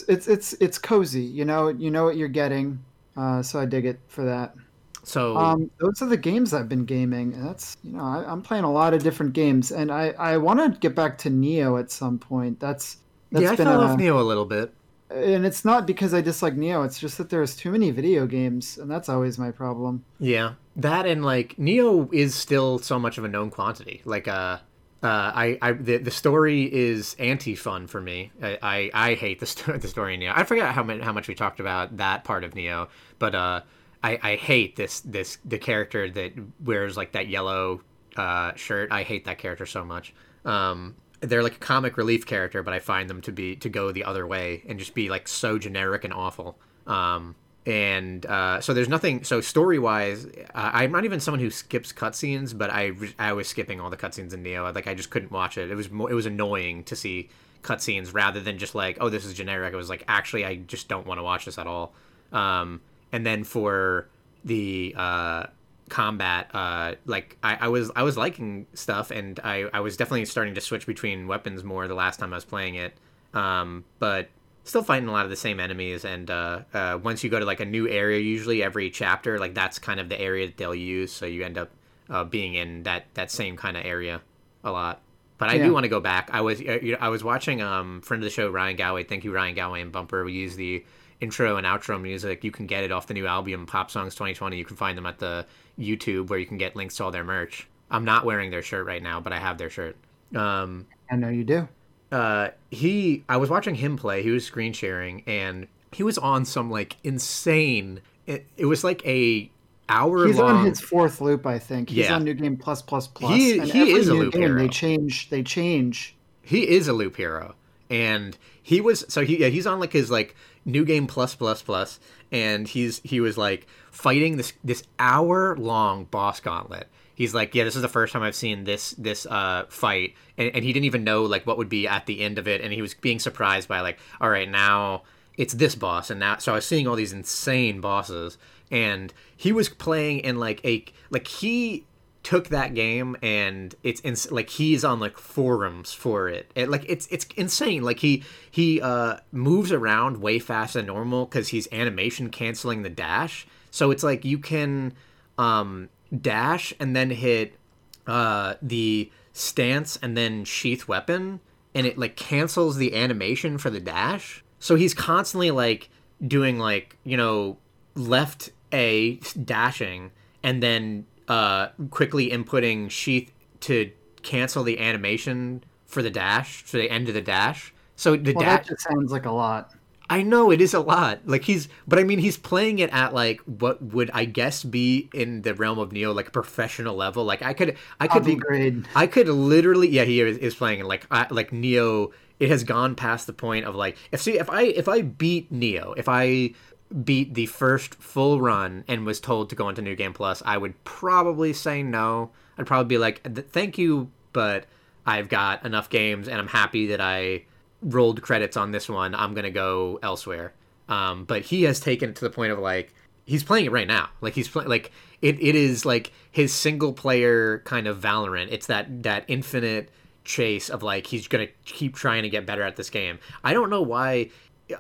It's it's it's cozy, you know. You know what you're getting, uh, so I dig it for that. So um, those are the games I've been gaming. That's you know I, am playing a lot of different games, and I I want to get back to Nioh at some point. That's, that's yeah, I fell off Nioh a little bit and it's not because I dislike Nioh. It's just that there's too many video games, and that's always my problem. Yeah, that and like Nioh is still so much of a known quantity. Like, uh, uh, I, I, the, the story is anti-fun for me. I, I, I hate the, sto- the story Nioh. I forgot how much, how much we talked about that part of Nioh, but uh, I, I hate this, this, the character that wears like that yellow uh, shirt. I hate that character so much. Um, they're like a comic relief character, but I find them to be to go the other way and just be like so generic and awful. Um, and uh, so there's nothing. So story wise, uh, I'm not even someone who skips cutscenes, but I I was skipping all the cutscenes in Nioh. Like I just couldn't watch it. It was more, it was annoying to see cutscenes rather than just like oh this is generic. It was like actually I just don't want to watch this at all. Um, and then for the uh, combat uh like I, I was i was liking stuff and i i was definitely starting to switch between weapons more the last time i was playing it um but still fighting a lot of the same enemies and uh, uh once you go to like a new area usually every chapter like that's kind of the area that they'll use so you end up uh, being in that that same kind of area a lot but I yeah. do want to go back. I was uh, I was watching um friend of the show Ryan Galway. Thank you Ryan Galway and Bumper. We use the intro and outro music. You can get it off the new album Pop Songs 2020. You can find them at the YouTube where you can get links to all their merch. I'm not wearing their shirt right now, but I have their shirt. Um, I know you do. Uh, he, I was watching him play. He was screen sharing, and he was on some like insane. It, it was like a hour. He's long... on his fourth loop, I think. He's yeah. on New Game Plus Plus Plus. He, and he is a loop game, hero. They change. They change. He is a loop hero, and he was so he yeah, he's on like his like New Game Plus Plus Plus, and he's he was like fighting this this hour long boss gauntlet. He's like, yeah, this is the first time I've seen this this uh, fight, and, and he didn't even know like what would be at the end of it, and he was being surprised by like, all right, now it's this boss, and now so I was seeing all these insane bosses, and he was playing in like a like he took that game and it's ins- like he's on like forums for it. it like it's it's insane. Like he he uh moves around way faster than normal because he's animation canceling the dash. So it's like you can um dash and then hit uh the stance and then sheath weapon and it like cancels the animation for the dash so he's constantly like doing like you know left a dashing and then uh, quickly inputting sheath to cancel the animation for the dash for the end of the dash. So the well, dash sounds like a lot. I know it is a lot. Like he's, but I mean, he's playing it at like what would I guess be in the realm of Nioh, like a professional level. Like I could, I could be grade. I could literally, yeah, he is, is playing like I, like Nioh. It has gone past the point of like if see if I if I beat Nioh, if I beat the first full run and was told to go into New Game Plus, I would probably say no. I'd probably be like, thank you, but I've got enough games and I'm happy that I rolled credits on this one. I'm to go elsewhere. Um, but he has taken it to the point of like, he's playing it right now. Like he's playing, like it, it is like his single player kind of Valorant. It's that, that infinite chase of like, he's to keep trying to get better at this game. I don't know why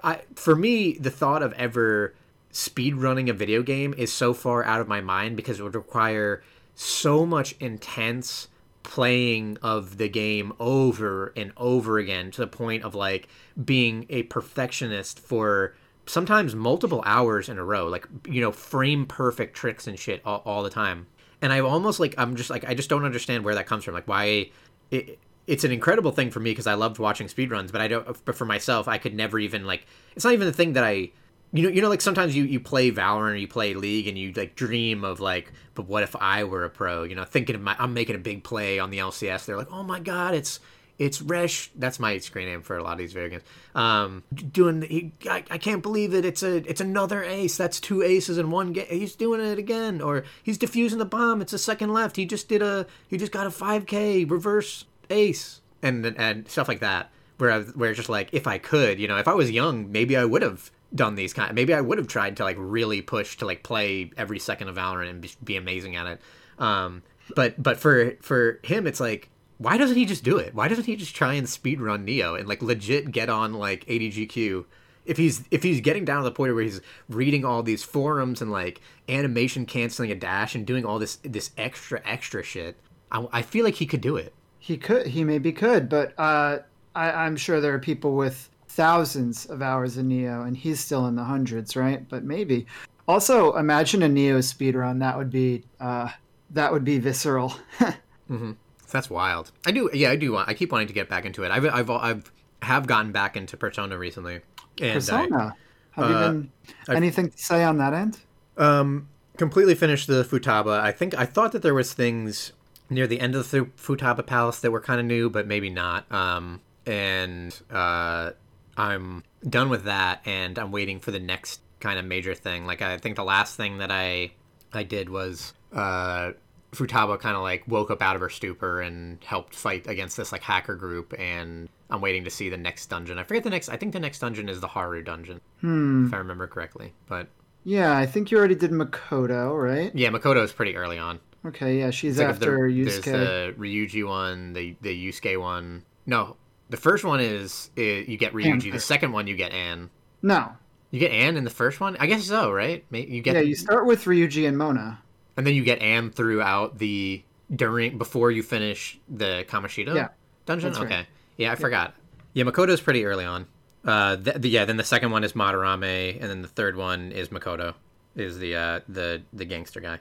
I for me the thought of ever speed running a video game is so far out of my mind because it would require so much intense playing of the game over and over again to the point of like being a perfectionist for sometimes multiple hours in a row like you know frame perfect tricks and shit all, all the time. And i almost like i'm just like i just don't understand where that comes from. Like why it, it's an incredible thing for me because i loved watching speedruns but i don't but for myself i could never even like it's not even the thing that i you know, you know, like sometimes you, you play Valorant or you play League and you like dream of like, but what if I were a pro? You know, thinking of my, I'm making a big play on the LCS. They're like, oh my god, it's it's Resh. That's my screen name for a lot of these video games. Um, doing, he, I, I can't believe it. It's a it's another ace. That's two aces in one game. He's doing it again, or he's defusing the bomb. It's a second left. He just did a he just got a 5k reverse ace and and stuff like that. Where I, where just like if I could, you know, if I was young, maybe I would have done these kind. Of, maybe I would have tried to like really push to like play every second of Valorant and be, amazing at it. Um, but but for for him, it's like why doesn't he just do it? Why doesn't he just try and speed run Nioh and like legit get on like AGDQ? If he's if he's getting down to the point where he's reading all these forums and like animation canceling a dash and doing all this this extra extra shit, I, I feel like he could do it. He could. He maybe could, but uh, I, I'm sure there are people with thousands of hours in Nioh, and he's still in the hundreds, right? But maybe. Also, imagine a Nioh speedrun. That would be uh, that would be visceral. mm-hmm. That's wild. I do. Yeah, I do. Want, I keep wanting to get back into it. I've I've I've have gotten back into Persona recently. And Persona. I, have uh, you been I've, anything to say on that end? Um, completely finished the Futaba. I think I thought that there was things near the end of the Futaba Palace that were kind of new, but maybe not. Um, and uh, I'm done with that, and I'm waiting for the next kind of major thing. Like I think the last thing that I I did was uh, Futaba kind of like woke up out of her stupor and helped fight against this like hacker group, and I'm waiting to see the next dungeon. I forget the next. I think the next dungeon is the Haru dungeon, hmm. if I remember correctly. But yeah, I think you already did Makoto, right? Yeah, Makoto is pretty early on. Okay, yeah, she's like after the, Yusuke. There's the Ryuji one, the the Yusuke one. No, the first one is, you get Ryuji. The second one you get Ann. No. You get Ann in the first one? I guess so, right? You get Yeah, you start with Ryuji and Mona. And then you get Ann throughout the during before you finish the Kamoshida yeah, dungeon. Okay. Yeah, I yeah. forgot. Yeah, Makoto's pretty early on. Uh, the, the, yeah, then the second one is Madarame, and then the third one is Makoto, is the uh, the the gangster guy.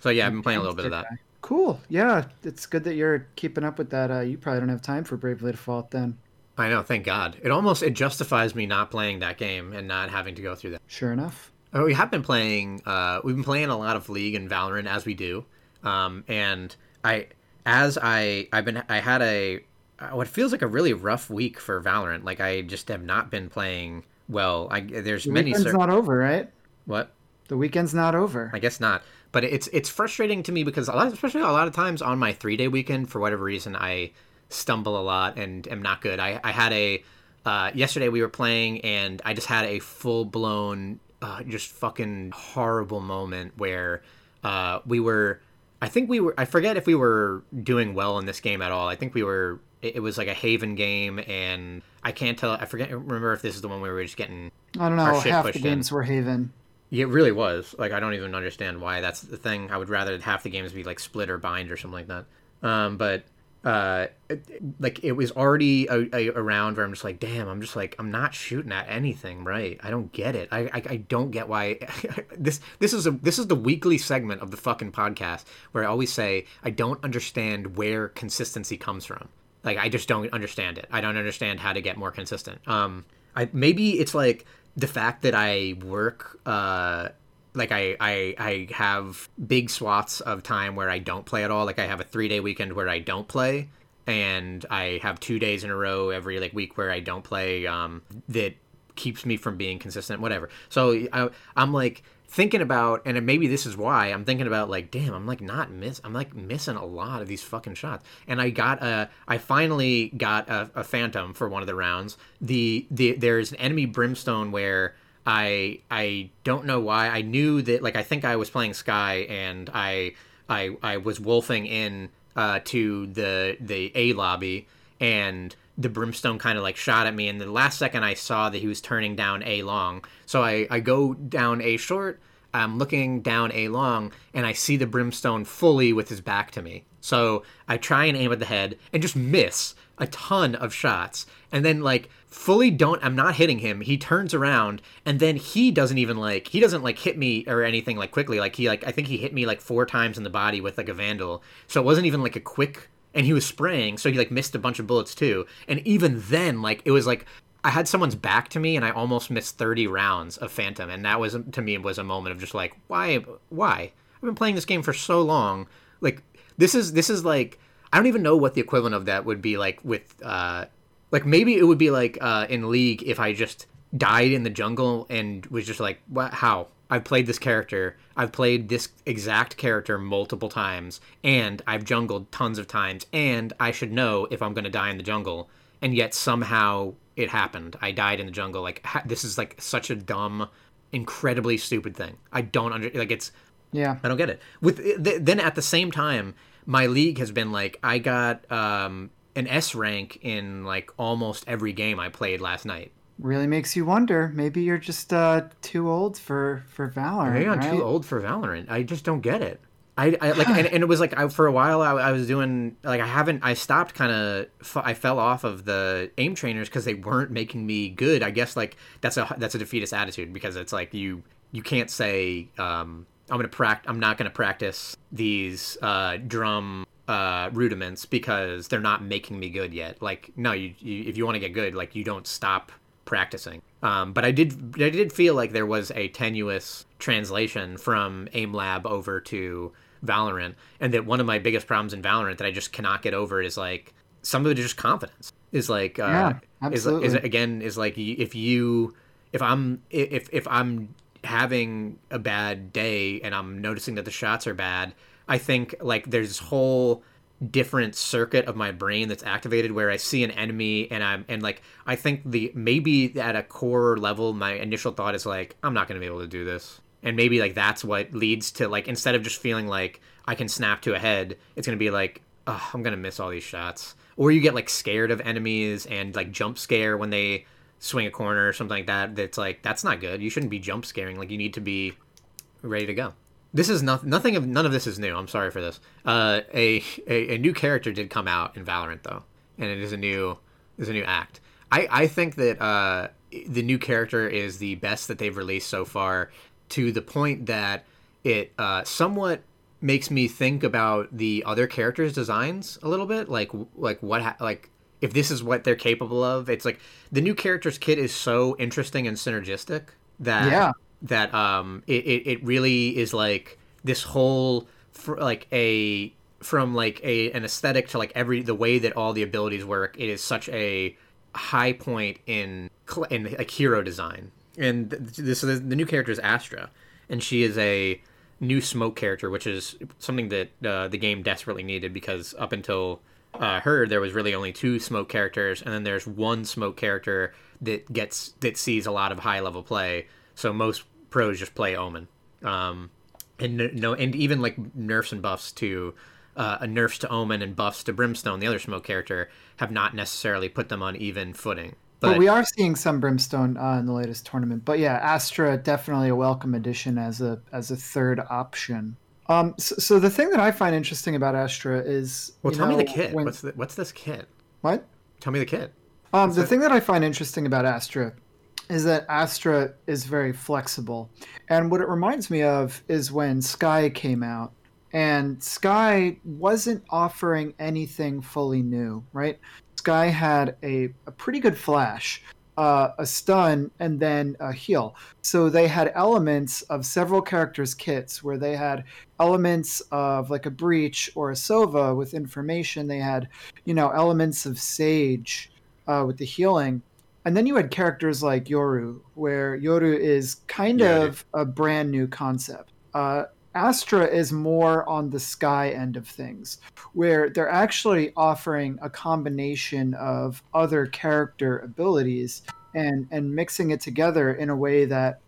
So yeah, I've been playing a little bit of that. Guy. Cool. Yeah, it's good that you're keeping up with that. Uh, you probably don't have time for Bravely Default then. I know. Thank God. It almost it justifies me not playing that game and not having to go through that. Sure enough. Oh, we have been playing. Uh, we've been playing a lot of League and Valorant as we do, um, and I as I I've been I had a uh, what feels like a really rough week for Valorant. Like I just have not been playing well. I there's the many. Weekend's not over, right? What? The weekend's not over. I guess not but it's it's frustrating to me because a lot, especially a lot of times on my three day weekend, for whatever reason, I stumble a lot and am not good. I, I had a uh, yesterday we were playing and I just had a full blown uh, just fucking horrible moment where uh, we were. I think we were. I forget if we were doing well in this game at all. I think we were. It, it was like a Haven game, and I can't tell. I forget. Remember if this is the one where we were just getting. I don't know. Half the games in. were Haven. It really was. Like I don't even understand why that's the thing. I would rather half the games be like split or bind or something like that. Um, but uh, it, like it was already a, a, around where I'm just like, damn, I'm just like I'm not shooting at anything right. I don't get it. I I, I don't get why this this is a this is the weekly segment of the fucking podcast where I always say I don't understand where consistency comes from. Like I just don't understand it. I don't understand how to get more consistent. Um, I maybe it's like the fact that I work uh like I, I I have big swaths of time where I don't play at all. Like I have a three day weekend where I don't play, and I have two days in a row every like week where I don't play. Um, that keeps me from being consistent. Whatever. So I, I'm like thinking about and maybe this is why i'm thinking about like damn i'm like not miss i'm like missing a lot of these fucking shots. And i got a i finally got a, a phantom for one of the rounds. The the there's an enemy brimstone where i i don't know why. I knew that like i think i was playing Skye and i i i was wolfing in uh to the the a lobby. And the brimstone kind of like shot at me and the last second i saw that he was turning down a long. So i, I go down a short i'm looking down a long and i see the brimstone fully with his back to me. So i try and aim at the head and just miss a ton of shots. And then like fully don't i'm not hitting him. He turns around and then he doesn't even like he doesn't like hit me or anything like quickly. Like he like i think he hit me like four times in the body with like a vandal. So it wasn't even like a quick and he was spraying, so he like missed a bunch of bullets too. And even then, like it was like I had someone's back to me, and I almost missed thirty rounds of Phantom, and that was to me was a moment of just like, why, why? I've been playing this game for so long. Like this is this is like I don't even know what the equivalent of that would be like with uh like maybe it would be like uh in League if I just died in the jungle and was just like what how I've played this character. I've played this exact character multiple times, and I've jungled tons of times, and I should know if I'm going to die in the jungle. And yet somehow it happened. I died in the jungle. Like ha- this is like such a dumb, incredibly stupid thing. I don't under like it's. Yeah. I don't get it. With th- then at the same time, my league has been like I got um, an S rank in like almost every game I played last night really makes you wonder. Maybe you're just uh, too old for for Valorant. Maybe I'm right? too old for Valorant. I just don't get it. I, I like, and, and, it was like I, for a while I, I, was doing like I haven't I stopped kind of I fell off of the aim trainers because they weren't making me good. I guess like that's a that's a defeatist attitude because it's like you you can't say um, I'm gonna practice I'm not gonna practice these uh, drum uh, rudiments because they're not making me good yet. Like no, you, you if you want to get good, like you don't stop practicing. Um, but I did I did feel like there was a tenuous translation from AimLab over to Valorant, and that one of my biggest problems in Valorant that I just cannot get over is like some of it is just confidence. Is like uh, yeah, absolutely. Is, is again is like if you if I'm if if I'm having a bad day and I'm noticing that the shots are bad, I think like there's this whole different circuit of my brain that's activated where I see an enemy and I'm and like I think the maybe at a core level my initial thought is like I'm not going to be able to do this. And maybe like that's what leads to like instead of just feeling like I can snap to a head, it's going to be like oh, I'm going to miss all these shots. Or you get like scared of enemies and like jump scare when they swing a corner or something like that. That's like that's not good. You shouldn't be jump scaring. Like you need to be ready to go. This is not, nothing of none of this is new. I'm sorry for this. Uh, a, a, a new character did come out in Valorant though, and it is a new is a new act. I I think that uh, the new character is the best that they've released so far, to the point that it uh, somewhat makes me think about the other characters' designs a little bit. Like like what ha- like if this is what they're capable of. It's like the new characters kit is so interesting and synergistic that yeah that um it, it, it really is like this whole fr- like a from like a an aesthetic to like every the way that all the abilities work it is such a high point in in like hero design. And this the, the new character is astra and she is a new smoke character which is something that uh, the game desperately needed because up until uh, her there was really only two smoke characters and then there's one smoke character that gets that sees a lot of high level play so most pros just play Omen, um, and no, and even like nerfs and buffs to uh, nerfs to Omen and buffs to Brimstone, the other smoke character, have not necessarily put them on even footing. But, but we are seeing some Brimstone uh, in the latest tournament. But yeah, Astra definitely a welcome addition as a as a third option. Um, so, so the thing that I find interesting about Astra is well, tell know, me the kit. When... What's the, what's this kit? What? Tell me the kit. Um, the thing that I find interesting about Astra is that Astra is very flexible. And what it reminds me of is when Skye came out. And Skye wasn't offering anything fully new, right? Skye had a, a pretty good flash, uh, a stun, and then a heal. So they had elements of several characters' kits where they had elements of like a breach or a Sova with information. They had, you know, elements of Sage uh, with the healing and then you had characters like Yoru, where Yoru is kind yeah, of a brand new concept. Uh, Astra is more on the sky end of things, where they're actually offering a combination of other character abilities and and mixing it together in a way that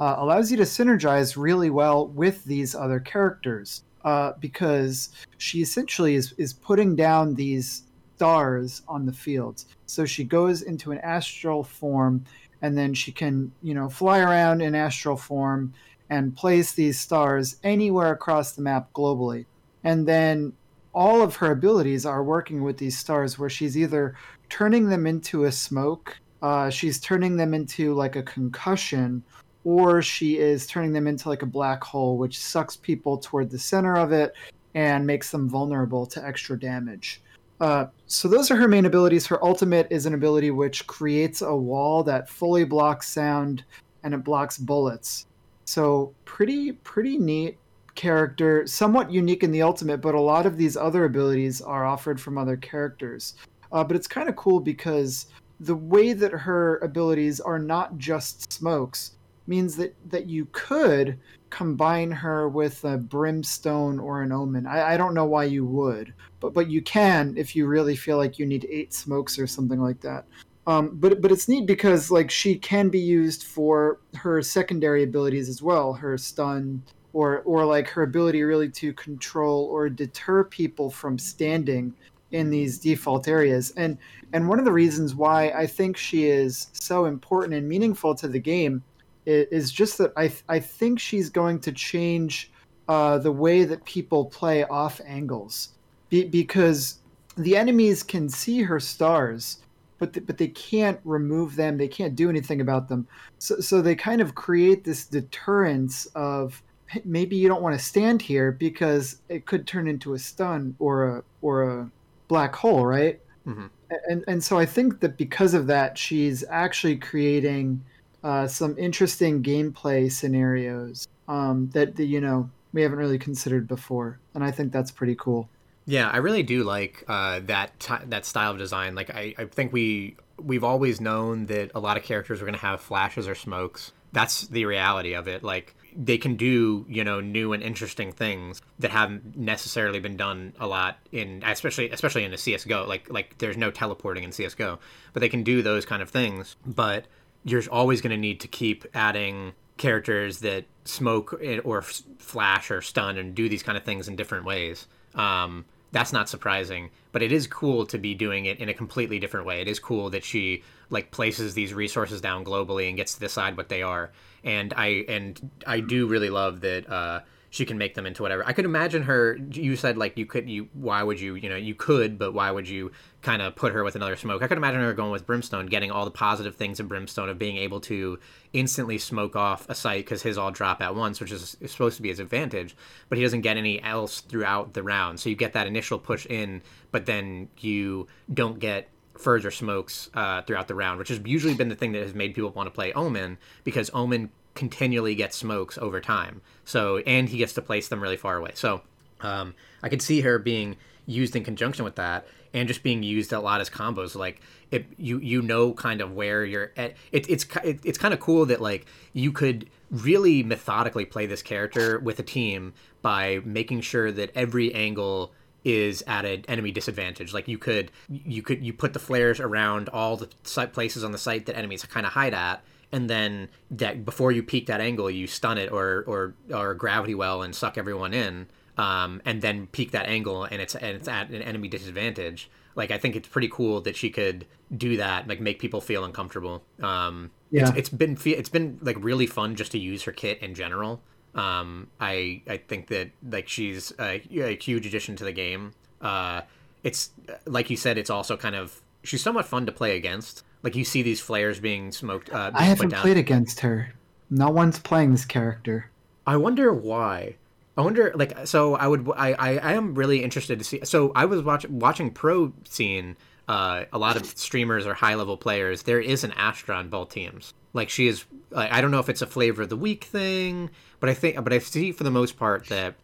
uh, allows you to synergize really well with these other characters. Uh, because she essentially is is putting down these stars on the fields. So she goes into an astral form and then she can, you know, fly around in astral form and place these stars anywhere across the map globally. And then all of her abilities are working with these stars where she's either turning them into a smoke, uh, she's turning them into like a concussion, or she is turning them into like a black hole, which sucks people toward the center of it and makes them vulnerable to extra damage. Uh, so those are her main abilities. Her ultimate is an ability which creates a wall that fully blocks sound and it blocks bullets. So pretty pretty neat character, somewhat unique in the ultimate, but a lot of these other abilities are offered from other characters. Uh, but it's kind of cool because the way that her abilities are not just smokes means that that you could combine her with a brimstone or an omen. I, I don't know why you would, but but you can if you really feel like you need eight smokes or something like that. Um, but but it's neat because like she can be used for her secondary abilities as well, her stun or or like her ability really to control or deter people from standing in these default areas. And and one of the reasons why I think she is so important and meaningful to the game is, just that I I think she's going to change uh, the way that people play off angles, Be, because the enemies can see her stars, but the, but they can't remove them. They can't do anything about them. So so they kind of create this deterrence of maybe you don't want to stand here because it could turn into a stun or a or a black hole, right? Mm-hmm. And and so I think that because of that, she's actually creating uh, some interesting gameplay scenarios um, that, you know we haven't really considered before, and I think that's pretty cool. Yeah, I really do like uh, that t- that style of design. Like, I, I think we we've always known that a lot of characters are going to have flashes or smokes. That's the reality of it. Like, they can do you know new and interesting things that haven't necessarily been done a lot in especially especially in a CS:GO like like there's no teleporting in CS:GO but they can do those kind of things but you're always going to need to keep adding characters that smoke or flash or stun and do these kind of things in different ways. Um, that's not surprising but it is cool to be doing it in a completely different way. It is cool that she like places these resources down globally and gets to decide what they are. And I and I do really love that uh, she can make them into whatever. I could imagine her. You said like you could. You why would you? You know you could, but why would you kind of put her with another smoke? I could imagine her going with brimstone, getting all the positive things of brimstone of being able to instantly smoke off a site because his all drop at once, which is, supposed to be his advantage. But he doesn't get any else throughout the round, so you get that initial push in, but then you don't get further smokes uh, throughout the round, which has usually been the thing that has made people want to play Omen because Omen continually get smokes over time. So and he gets to place them really far away. So um, I could see her being used in conjunction with that and just being used a lot as combos like it you you know kind of where you're at it, it's it, it's kind of cool that like you could really methodically play this character with a team by making sure that every angle is at an enemy disadvantage. Like you could you could you put the flares around all the places on the site that enemies kind of hide at, and then that before you peek that angle, you stun it or or or gravity well and suck everyone in, um, and then peek that angle and it's and it's at an enemy disadvantage. Like I think it's pretty cool that she could do that, like make people feel uncomfortable. Um, yeah. it's, it's been it's been like really fun just to use her kit in general. Um, I I think that like she's a, a huge addition to the game. Uh, it's like you said, it's also kind of she's somewhat fun to play against. Like you see these flares being smoked. Uh, being I haven't played against her. No one's playing this character. I wonder why. I wonder, like, so I would, I, I, I am really interested to see. So I was watching watching pro scene. Uh, a lot of streamers or high level players. There is an Astra on both teams. Like she is. Like, I don't know if it's a flavor of the week thing but I think, but I see for the most part that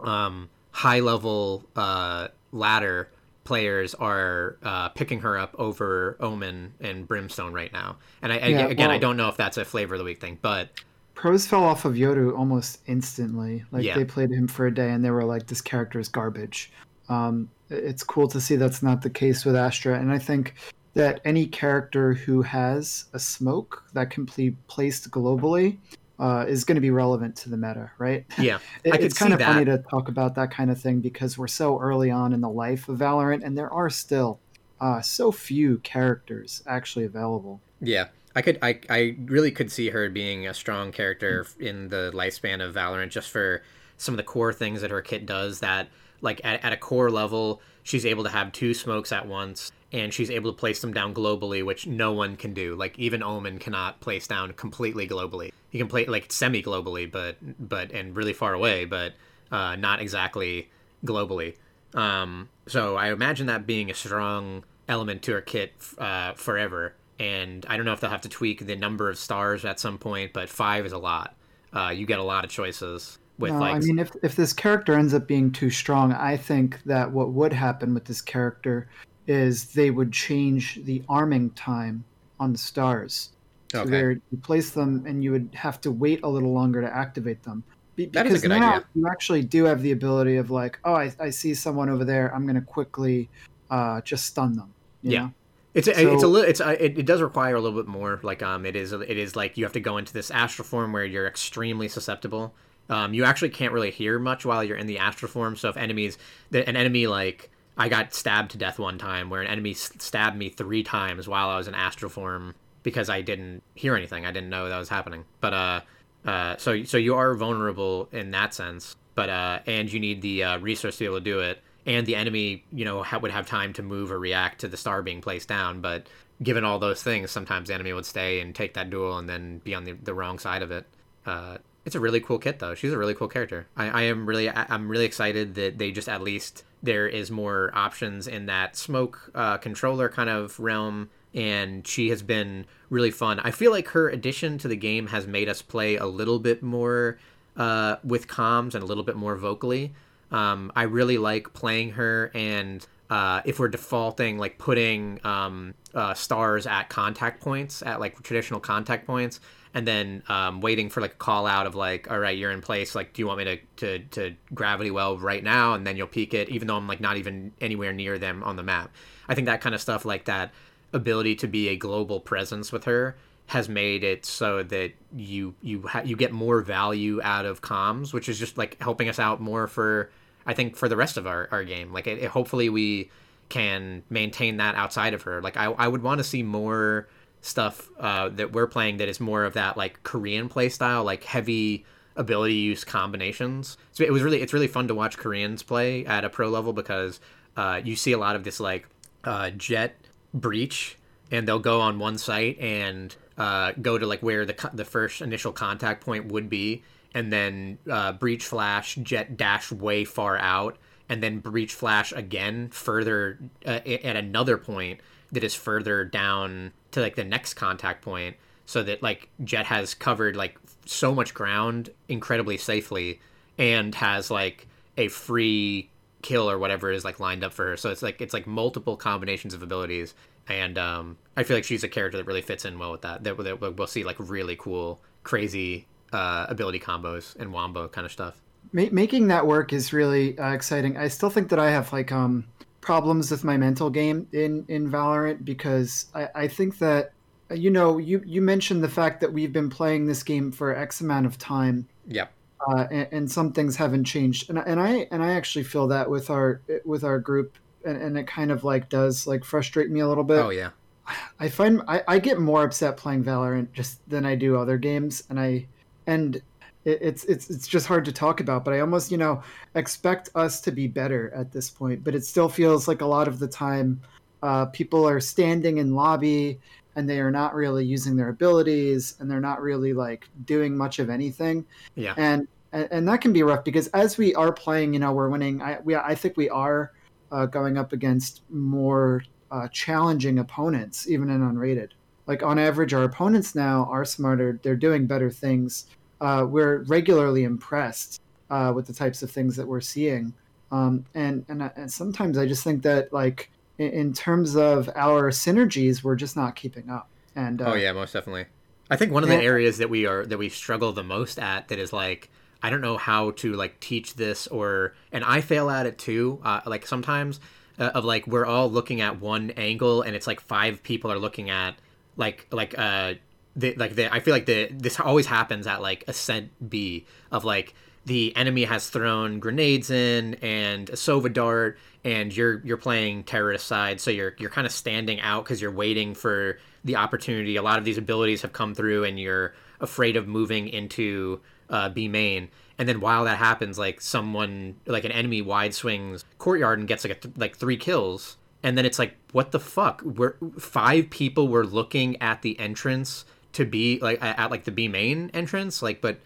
um, high level uh, ladder players are uh, picking her up over Omen and Brimstone right now. And I, yeah, again, well, I don't know if that's a flavor of the week thing, but pros fell off of Yoru almost instantly. Like yeah. they played him for a day and they were like, "This character is garbage." Um, it's cool to see that's not the case with Astra, and I think that any character who has a smoke that can be placed globally uh, is going to be relevant to the meta, right? Yeah, it, it's kind of funny to talk about that kind of thing because we're so early on in the life of Valorant, and there are still uh, so few characters actually available. Yeah. I could I, I really could see her being a strong character in the lifespan of Valorant just for some of the core things that her kit does that like at, at a core level she's able to have two smokes at once and she's able to place them down globally which no one can do like even omen cannot place down completely globally he can play like semi globally but but and really far away but uh, not exactly globally um, so i imagine that being a strong element to her kit uh, forever and I don't know if they'll have to tweak the number of stars at some point, but five is a lot. Uh, you get a lot of choices with no, like. I mean, if if this character ends up being too strong, I think that what would happen with this character is they would change the arming time on the stars. So okay. where you place them and you would have to wait a little longer to activate them. Be- that is a good now idea. You actually do have the ability of like, oh, I, I see someone over there. I'm going to quickly uh, just stun them. yeah. Know? It's a, so, it's a little it's a, it, it does require a little bit more like um it is it is like you have to go into this astral form where you're extremely susceptible. Um, you actually can't really hear much while you're in the astral form. So if enemies an enemy like I got stabbed to death one time where an enemy stabbed me three times while I was in astral form because I didn't hear anything. I didn't know that was happening. But uh, uh, so so you are vulnerable in that sense. But uh, and you need the uh, resource to be able to do it and the enemy, you know, ha- would have time to move or react to the star being placed down. But given all those things, sometimes the enemy would stay and take that duel and then be on the, the wrong side of it. Uh, it's a really cool kit though. She's a really cool character. I, I am really I, am really excited that they just at least there is more options in that smoke uh, controller kind of realm, and she has been really fun. I feel like her addition to the game has made us play a little bit more uh, with comms and a little bit more vocally. Um, I really like playing her, and uh, if we're defaulting, like putting um, uh, stars at contact points, at like traditional contact points, and then um, waiting for like a call out of like, all right, you're in place. Like, do you want me to, to, to gravity well right now? And then you'll peek it, even though I'm like not even anywhere near them on the map. I think that kind of stuff, like that ability to be a global presence with her, has made it so that you you ha- you get more value out of comms, which is just like helping us out more for I think for the rest of our, our game. Like it, it, hopefully we can maintain that outside of her. Like I I would want to see more stuff uh, that we're playing that is more of that like Korean play style, like heavy ability use combinations. So it was really it's really fun to watch Koreans play at a pro level because uh, you see a lot of this like uh, Jett breach and they'll go on one site and uh, go to like where the the first initial contact point would be, and then uh, breach flash, Jett dash way far out, and then breach flash again further uh, at another point that is further down to like the next contact point, so that like Jett has covered like so much ground incredibly safely, and has like a free kill or whatever is like lined up for her. So it's like it's like multiple combinations of abilities and um, I feel like she's a character that really fits in well with that. That, that we'll see like really cool, crazy uh, ability combos and wombo kind of stuff. making that work is really uh, exciting. I still think that I have like um, problems with my mental game in in Valorant because I, I think that you know you you mentioned the fact that we've been playing this game for X amount of time. Yep. Uh, and, and, some things haven't changed, and, and I and I actually feel that with our with our group and, and it kind of like does like frustrate me a little bit. Oh yeah. I find I, I get more upset playing Valorant just than I do other games, and I and it, it's it's it's just hard to talk about. But I almost you know expect us to be better at this point. But it still feels like a lot of the time, uh, people are standing in lobby and they are not really using their abilities and they're not really like doing much of anything. Yeah. And and, and that can be rough because as we are playing, you know, we're winning. I we I think we are uh, going up against more uh, challenging opponents, even in unrated. Like on average, our opponents now are smarter. They're doing better things. Uh, we're regularly impressed uh, with the types of things that we're seeing. Um, and, and uh, and sometimes I just think that like in, in, terms of our synergies, we're just not keeping up. And oh yeah, most definitely. I think one of the areas that we are that we struggle the most at that is like I don't know how to like teach this or and I fail at it too. Uh, like sometimes uh, of like we're all looking at one angle and it's like five people are looking at like like uh like I feel like the this always happens at like ascent B of like the enemy has thrown grenades in and a sova dart and you're you're playing terrorist side, so you're you're kind of standing out because you're waiting for the opportunity. A lot of these abilities have come through, and you're afraid of moving into uh, B main. And then while that happens, like someone like an enemy wide swings courtyard and gets like a th- like three kills, and then it's like what the fuck? We're five people were looking at the entrance to be like at, at like the B main entrance, like but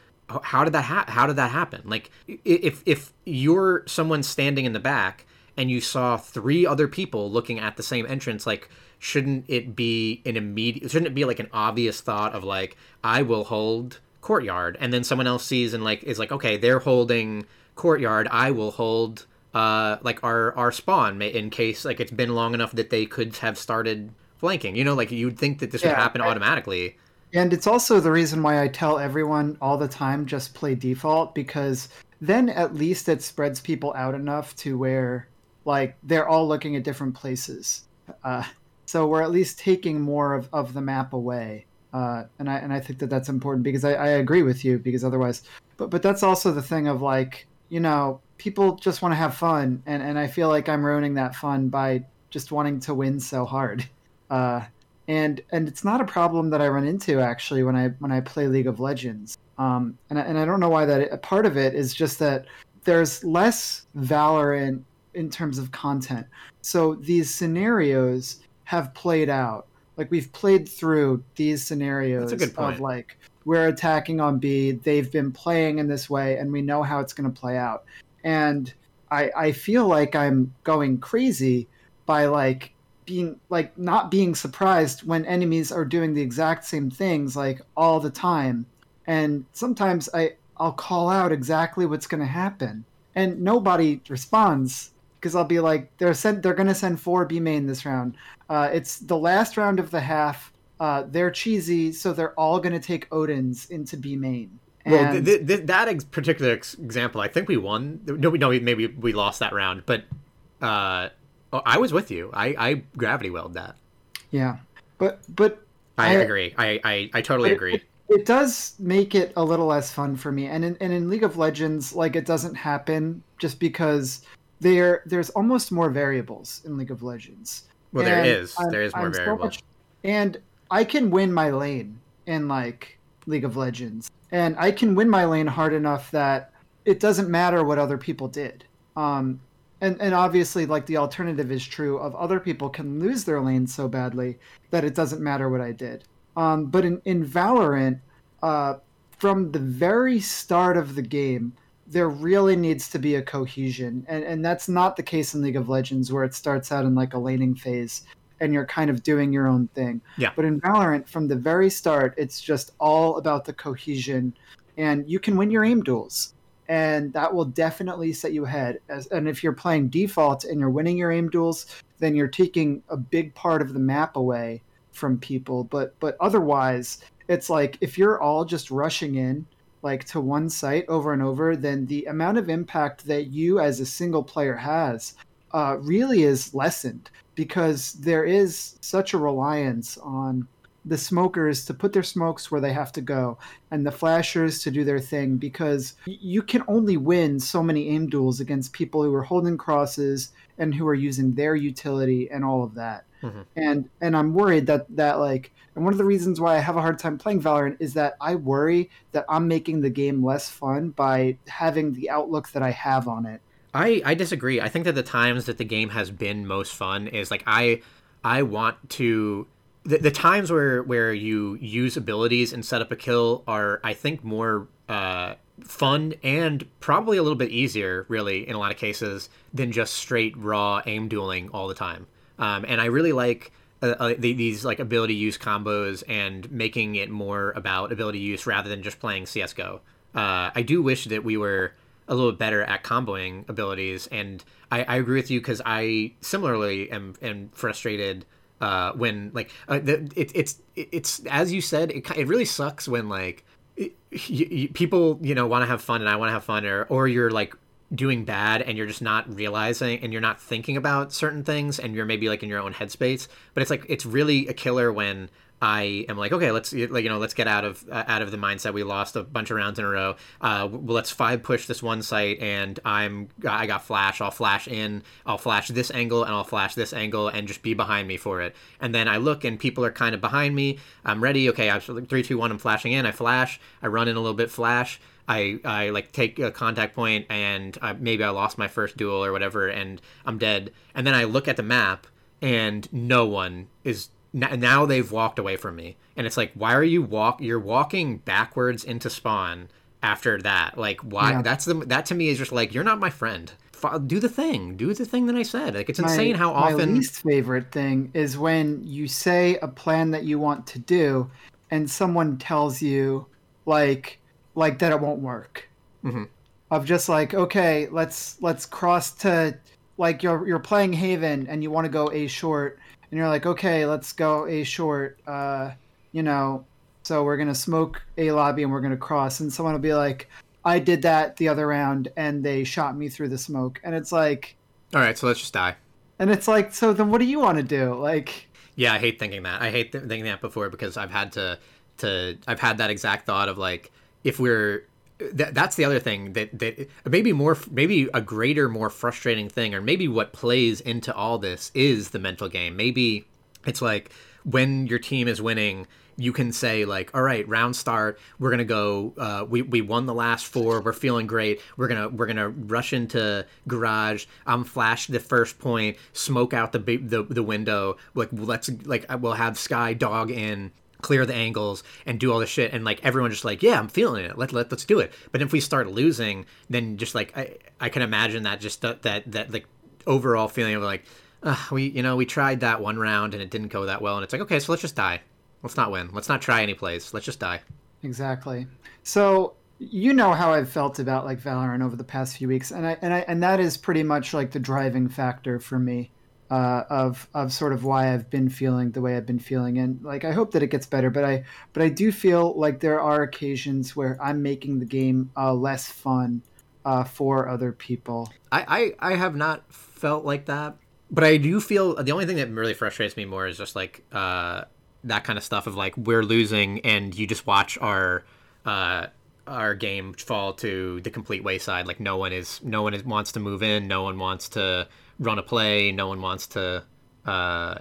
how did that ha- how did that happen? Like if if you're someone standing in the back and you saw three other people looking at the same entrance like shouldn't it be an immediate shouldn't it be like an obvious thought of like i will hold courtyard and then someone else sees and like is like okay they're holding courtyard i will hold uh like our our spawn in case like it's been long enough that they could have started flanking you know like you'd think that this yeah, would happen I, automatically and it's also the reason why I tell everyone all the time just play default because then at least it spreads people out enough to where like they're all looking at different places. Uh, so we're at least taking more of, of the map away. Uh, and I and I think that that's important because I, I agree with you because otherwise, but but that's also the thing of like you know people just want to have fun and and I feel like I'm ruining that fun by just wanting to win so hard. Uh, and and it's not a problem that I run into actually when I when I play League of Legends. Um, and I, and I don't know why that. A part of it is just that there's less Valorant in terms of content. So these scenarios have played out. Like we've played through these scenarios of like we're attacking on B. They've been playing in this way, and we know how it's going to play out. And I I feel like I'm going crazy by like being like not being surprised when enemies are doing the exact same things like all the time. And sometimes i i'll call out exactly what's going to happen. And nobody responds because i'll be like they're sent they're going to send four b main this round. Uh, it's the last round of the half. Uh, they're cheesy so they're all going to take odin's into b main. And... well th- th- th- that ex- particular ex- example i think we won. No, no maybe we lost that round but uh Oh, I was with you. I, I gravity weld that. Yeah, but but I, I agree. I, I, I totally agree. It, it, does make it a little less fun for me, and in, and in League of Legends, like it doesn't happen just because there there's almost more variables in League of Legends. Well, and there is. I'm, there is more variables. So and I can win my lane in like League of Legends, and I can win my lane hard enough that it doesn't matter what other people did. Um, and and obviously like the alternative is true of other people can lose their lane so badly that it doesn't matter what I did. Um, but in in Valorant, uh, from the very start of the game, there really needs to be a cohesion, and and that's not the case in League of Legends where it starts out in like a laning phase and you're kind of doing your own thing. Yeah. But in Valorant, from the very start, it's just all about the cohesion, and you can win your aim duels and that will definitely set you ahead. As, and if you're playing default and you're winning your aim duels, then you're taking a big part of the map away from people. But but otherwise, it's like if you're all just rushing in like to one site over and over, then the amount of impact that you as a single player has uh, really is lessened because there is such a reliance on the smokers to put their smokes where they have to go and the flashers to do their thing because you can only win so many aim duels against people who are holding crosses and who are using their utility and all of that. Mm-hmm. and and i'm worried that that like and one of the reasons why i have a hard time playing valorant is that i worry that i'm making the game less fun by having the outlook that i have on it. I i disagree. I think that the times that the game has been most fun is like i i want to the, the times where where you use abilities and set up a kill are I think more uh, fun and probably a little bit easier, really, in a lot of cases, than just straight raw aim dueling all the time. Um, and I really like uh, uh, these like ability use combos and making it more about ability use rather than just playing CS:GO. Uh, I do wish that we were a little better at comboing abilities, and I, I agree with you because I similarly am, am frustrated uh, when like uh, it, it's it's as you said it, it really sucks when like it, you, you, people you know want to have fun and I want to have fun or or you're like doing bad and you're just not realizing and you're not thinking about certain things and you're maybe like in your own headspace. But it's like it's really a killer when I am like, okay, let's like you know, let's get out of uh, out of the mindset we lost a bunch of rounds in a row. Uh, well, let's five push this one site, and I'm I got flash. I'll flash in. I'll flash this angle, and I'll flash this angle, and just be behind me for it. And then I look, and people are kind of behind me. I'm ready. Okay, I'm three, two, one. I'm flashing in. I flash. I run in a little bit. Flash. I, I like take a contact point and I, maybe I lost my first duel or whatever and I'm dead. And then I look at the map and no one is now they've walked away from me. And it's like why are you walk you're walking backwards into spawn after that? Like why yeah. that's the that to me is just like you're not my friend. Do the thing. Do the thing that i said. Like it's insane my, how often my least favorite thing is when you say a plan that you want to do and someone tells you like like that it won't work. Mm-hmm. of just like okay let's let's cross to like you're you're playing haven and you want to go a short and you're like, okay, let's go a short, uh, you know, so we're gonna smoke a lobby and we're gonna cross, and someone will be like, I did that the other round and they shot me through the smoke, and it's like, all right, so let's just die. And it's like, so then what do you want to do? Like, yeah, I hate thinking that. I hate th- thinking that before because I've had to to I've had that exact thought of like if we're that, that's the other thing that that maybe more maybe a greater more frustrating thing or maybe what plays into all this is the mental game. Maybe it's like when your team is winning you can say like all right round start. We're gonna go uh, we, we won the last four. We're feeling great. We're gonna we're gonna rush into garage. I'm flash the first point. Smoke out the the, the window. Like let's like we'll have Skye dog in clear the angles and do all this shit and like everyone just like yeah i'm feeling it. Let, let let's do it. But if we start losing then just like i i can imagine that just that that, that like overall feeling of like uh, we you know we tried that one round and it didn't go that well and it's like okay so let's just die. Let's not win. Let's not try any plays let's just die. Exactly. So you know how I've felt about like Valorant over the past few weeks, and I and I and that is pretty much like the driving factor for me uh, of of sort of why I've been feeling the way I've been feeling, and like I hope that it gets better. But I but I do feel like there are occasions where I'm making the game uh, less fun uh, for other people. I, I I have not felt like that, but I do feel the only thing that really frustrates me more is just like uh, that kind of stuff of like we're losing and you just watch our uh, our game fall to the complete wayside. Like no one is no one is, wants to move in, no one wants to run a play. No one wants to uh,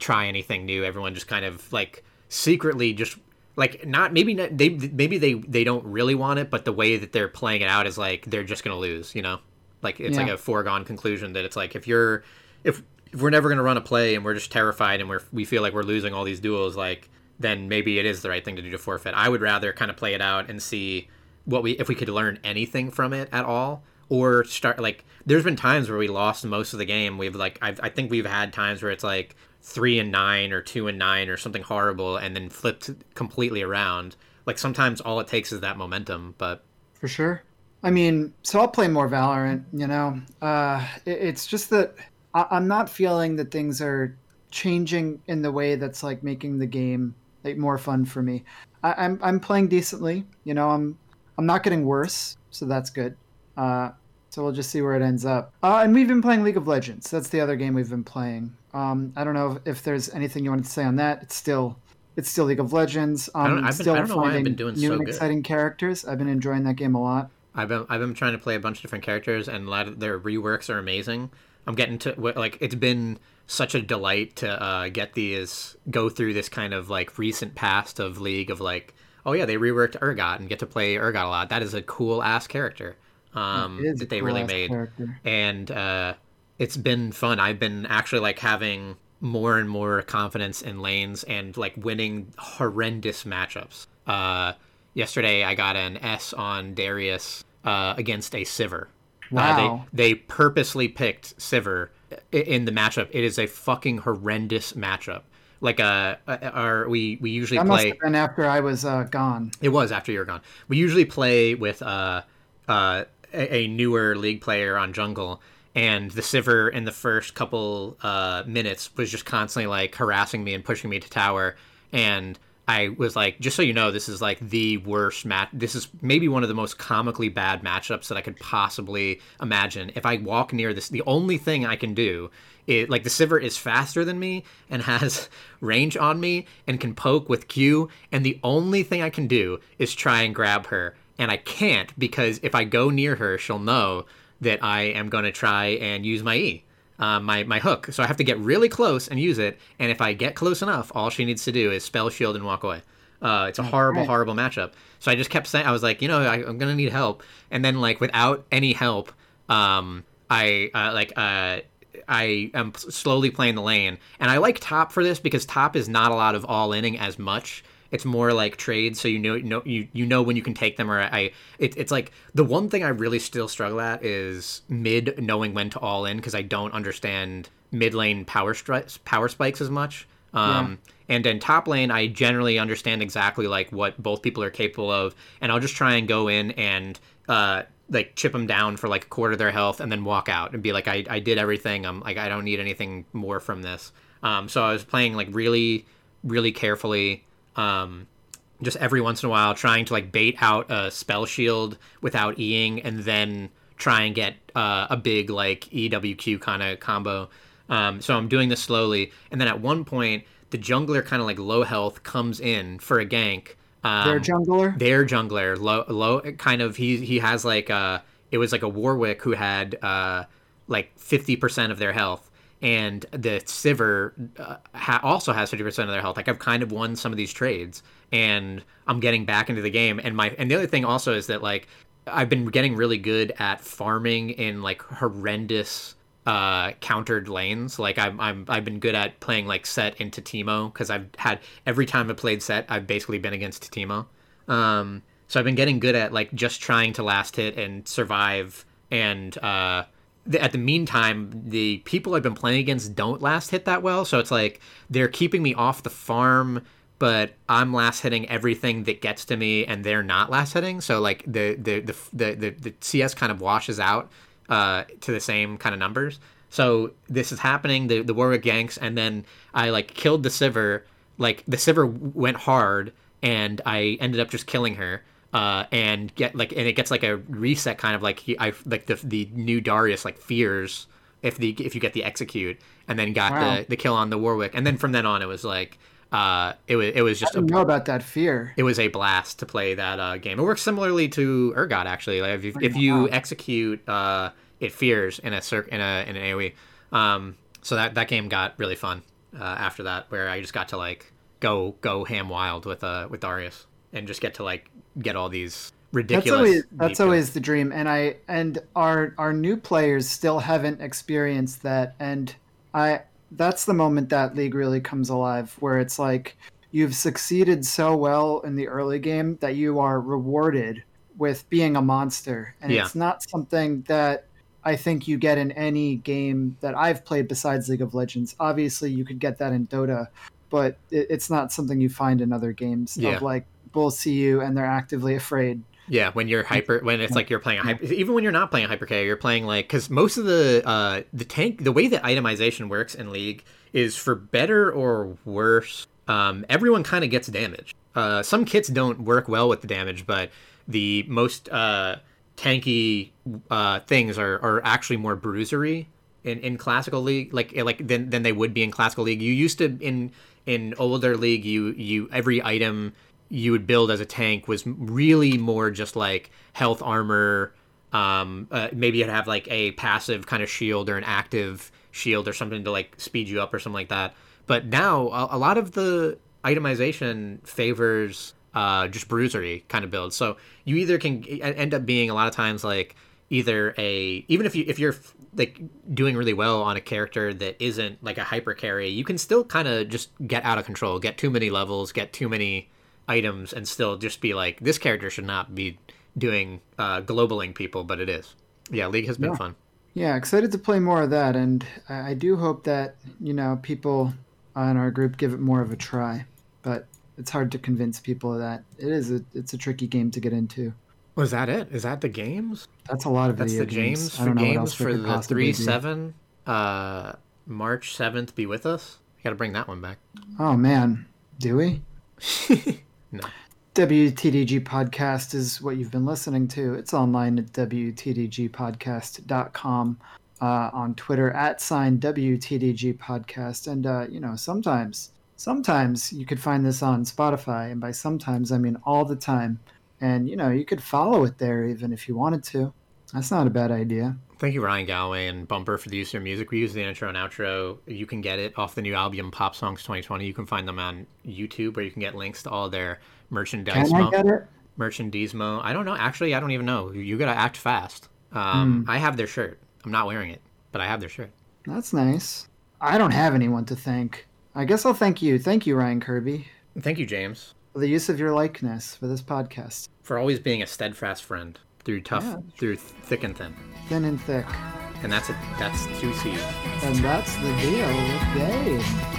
try anything new. Everyone just kind of like secretly just like not maybe not, they maybe they they don't really want it, but the way that they're playing it out is like they're just gonna lose. You know, like it's yeah. like a foregone conclusion that it's like if you're if if we're never gonna run a play and we're just terrified and we're we feel like we're losing all these duels, like then maybe it is the right thing to do to forfeit. I would rather kind of play it out and see what we if we could learn anything from it at all or start like there's been times where we lost most of the game. We've like I've, i think we've had times where it's like three and nine or two and nine or something horrible and then flipped completely around. Like sometimes all it takes is that momentum but for sure. I mean so i'll play more valorant you know? Uh it, it's just that I, i'm not feeling that things are changing in the way that's like making the game like more fun for me. I, I'm, I'm playing decently you know? I'm i'm not getting worse so that's good uh, so we'll just see where it ends up. Uh, and we've been playing League of Legends. That's the other game we've been playing. Um, I don't know if, if, there's anything you wanted to say on that. It's still it's still League of Legends. Um, I don't, I've been, I don't know why I've been doing new so and exciting characters. I've been enjoying that game a lot. I've been I've been trying to play a bunch of different characters, and a lot of their reworks are amazing. I'm getting to like it's been such a delight to uh, get these go through this kind of like recent past of League of like oh yeah they reworked Urgot and get to play Urgot a lot. That is a cool ass character um, that they really made, character. and uh, it's been fun. I've been actually like having more and more confidence in lanes and like winning horrendous matchups. Uh, yesterday, I got an S on Darius uh, against a Sivir. Wow. Uh, they they purposely picked Sivir in the matchup. It is a fucking horrendous matchup. Like uh, uh our we we usually that play. Must have been after I was uh, gone. It was after you were gone. We usually play with uh uh a, a newer league player on jungle and the Sivir in the first couple uh, minutes was just constantly like harassing me and pushing me to tower and I was like, just so you know, this is like the worst match. This is maybe one of the most comically bad matchups that I could possibly imagine. If I walk near this, the only thing I can do is like the Sivir is faster than me and has range on me and can poke with Q, and the only thing I can do is try and grab her, and I can't because if I go near her, she'll know that I am going to try and use my E uh, my my hook. So I have to get really close and use it. And if I get close enough, all she needs to do is spell shield and walk away. Uh, it's a horrible, right. horrible matchup. So I just kept saying, I was like, you know, I, am gonna need help. And then like without any help, um, I uh, like uh, I am slowly playing the lane, and I like top for this because top is not a lot of all inning as much. It's more like trades, so you know, know you you know when you can take them. Or I, it, it's like the one thing I really still struggle at is mid knowing when to all in because I don't understand mid lane power stri- power spikes as much. Um, yeah. And in top lane, I generally understand exactly like what both people are capable of, and I'll just try and go in and uh, like chip them down for like a quarter of their health, and then walk out and be like, I, I did everything. I'm like, I don't need anything more from this. Um, so I was playing like really, really carefully um, just every once in a while trying to like bait out a spell shield without eing and then try and get uh, a big like EWQ kind of combo. Um, so I'm doing this slowly, and then at one point the jungler kind of like low health comes in for a gank. Um, their jungler. Their jungler, low, low, kind of. He he has like uh, it was like a Warwick who had uh, like fifty percent of their health, and the Sivir uh, ha- also has 50% of their health. Like I've kind of won some of these trades and I'm getting back into the game and my and the other thing also is that like I've been getting really good at farming in like horrendous uh, countered lanes. Like I'm, I'm, I've been good at playing like Sett into Teemo because I've had every time I played Sett, I've basically been against Teemo. Um, so I've been getting good at like just trying to last hit and survive and uh, at the meantime, the people I've been playing against don't last hit that well. So it's like they're keeping me off the farm, but I'm last hitting everything that gets to me, and they're not last hitting. So like the the the the, the, the CS kind of washes out uh, to the same kind of numbers. So this is happening. The the Warwick ganks, and then I like killed the Sivir. Like the Sivir went hard, and I ended up just killing her uh, and get like and it gets like a reset kind of like he I like the the new Darius like fears if the if you get the execute and then got wow. the the kill on the Warwick and then from then on it was like uh it was it was just I didn't a, know about that fear. It was a blast to play that uh, game. It works similarly to Urgot actually. Like if you, if you execute uh it fears in a circ in a in an AoE. Um so that that game got really fun uh, after that where I just got to like go go ham wild with uh with Darius and just get to like get all these ridiculous. That's always that's always the dream, and I and our our new players still haven't experienced that, and I that's the moment that league really comes alive, where it's like you've succeeded so well in the early game that you are rewarded with being a monster, and yeah. it's not something that I think you get in any game that I've played besides League of Legends. Obviously, you could get that in Dota, but it, it's not something you find in other games yeah. of like people see you and they're actively afraid. Yeah, when you're hyper, when it's like you're playing a hyper, even when you're not playing a hyper K, you're playing like because most of the uh, the tank, the way that itemization works in League is for better or worse. Um, everyone kind of gets damage. Uh, some kits don't work well with the damage, but the most uh, tanky uh, things are, are actually more bruisery in, in classical league, like like than, than they would be in classical league. You used to in in older league, you you every item you would build as a tank was really more just like health armor. Um, uh, maybe you'd have like a passive kind of shield or an active shield or something to like speed you up or something like that. But now a, a lot of the itemization favors uh, just bruisery kind of builds. So you either can end up being a lot of times like either a even if you if you're like doing really well on a character that isn't like a hyper carry, you can still kind of just get out of control, get too many levels, get too many items and still just be like this character should not be doing uh, globaling people, but it is. Yeah, League has been yeah. fun. Yeah, excited to play more of that, and I do hope that you know people in our group give it more of a try. But it's hard to convince people of that. It is a it's a tricky game to get into. Was that it? Is that the games? That's a lot of games. That's video the games. for games for the three seven. Uh, March seventh, be with us. got to bring that one back. Oh man, do we? no. WTDG Podcast is what you've been listening to. It's online at WTDGpodcast.com, uh, on Twitter at sign WTDG Podcast. And, uh, you know, sometimes, sometimes you could find this on Spotify. And by sometimes, I mean all the time. And, you know, you could follow it there even if you wanted to. That's not a bad idea. Thank you, Ryan Galloway and Bumper, for the use of your music. We use the intro and outro. You can get it off the new album Pop Songs 2020. You can find them on YouTube, where you can get links to all their merchandise. Can I get it? Merchandismo. I don't know. Actually, I don't even know. You gotta act fast. Um, Hmm. I have their shirt. I'm not wearing it, but I have their shirt. That's nice. I don't have anyone to thank. I guess I'll thank you. Thank you, Ryan Kirby, Thank you, James, for the use of your likeness for this podcast. for always being a steadfast friend through tough, Yeah. through thick and thin. Thin and thick. And that's it. That's two C's. And that's the deal with Dave.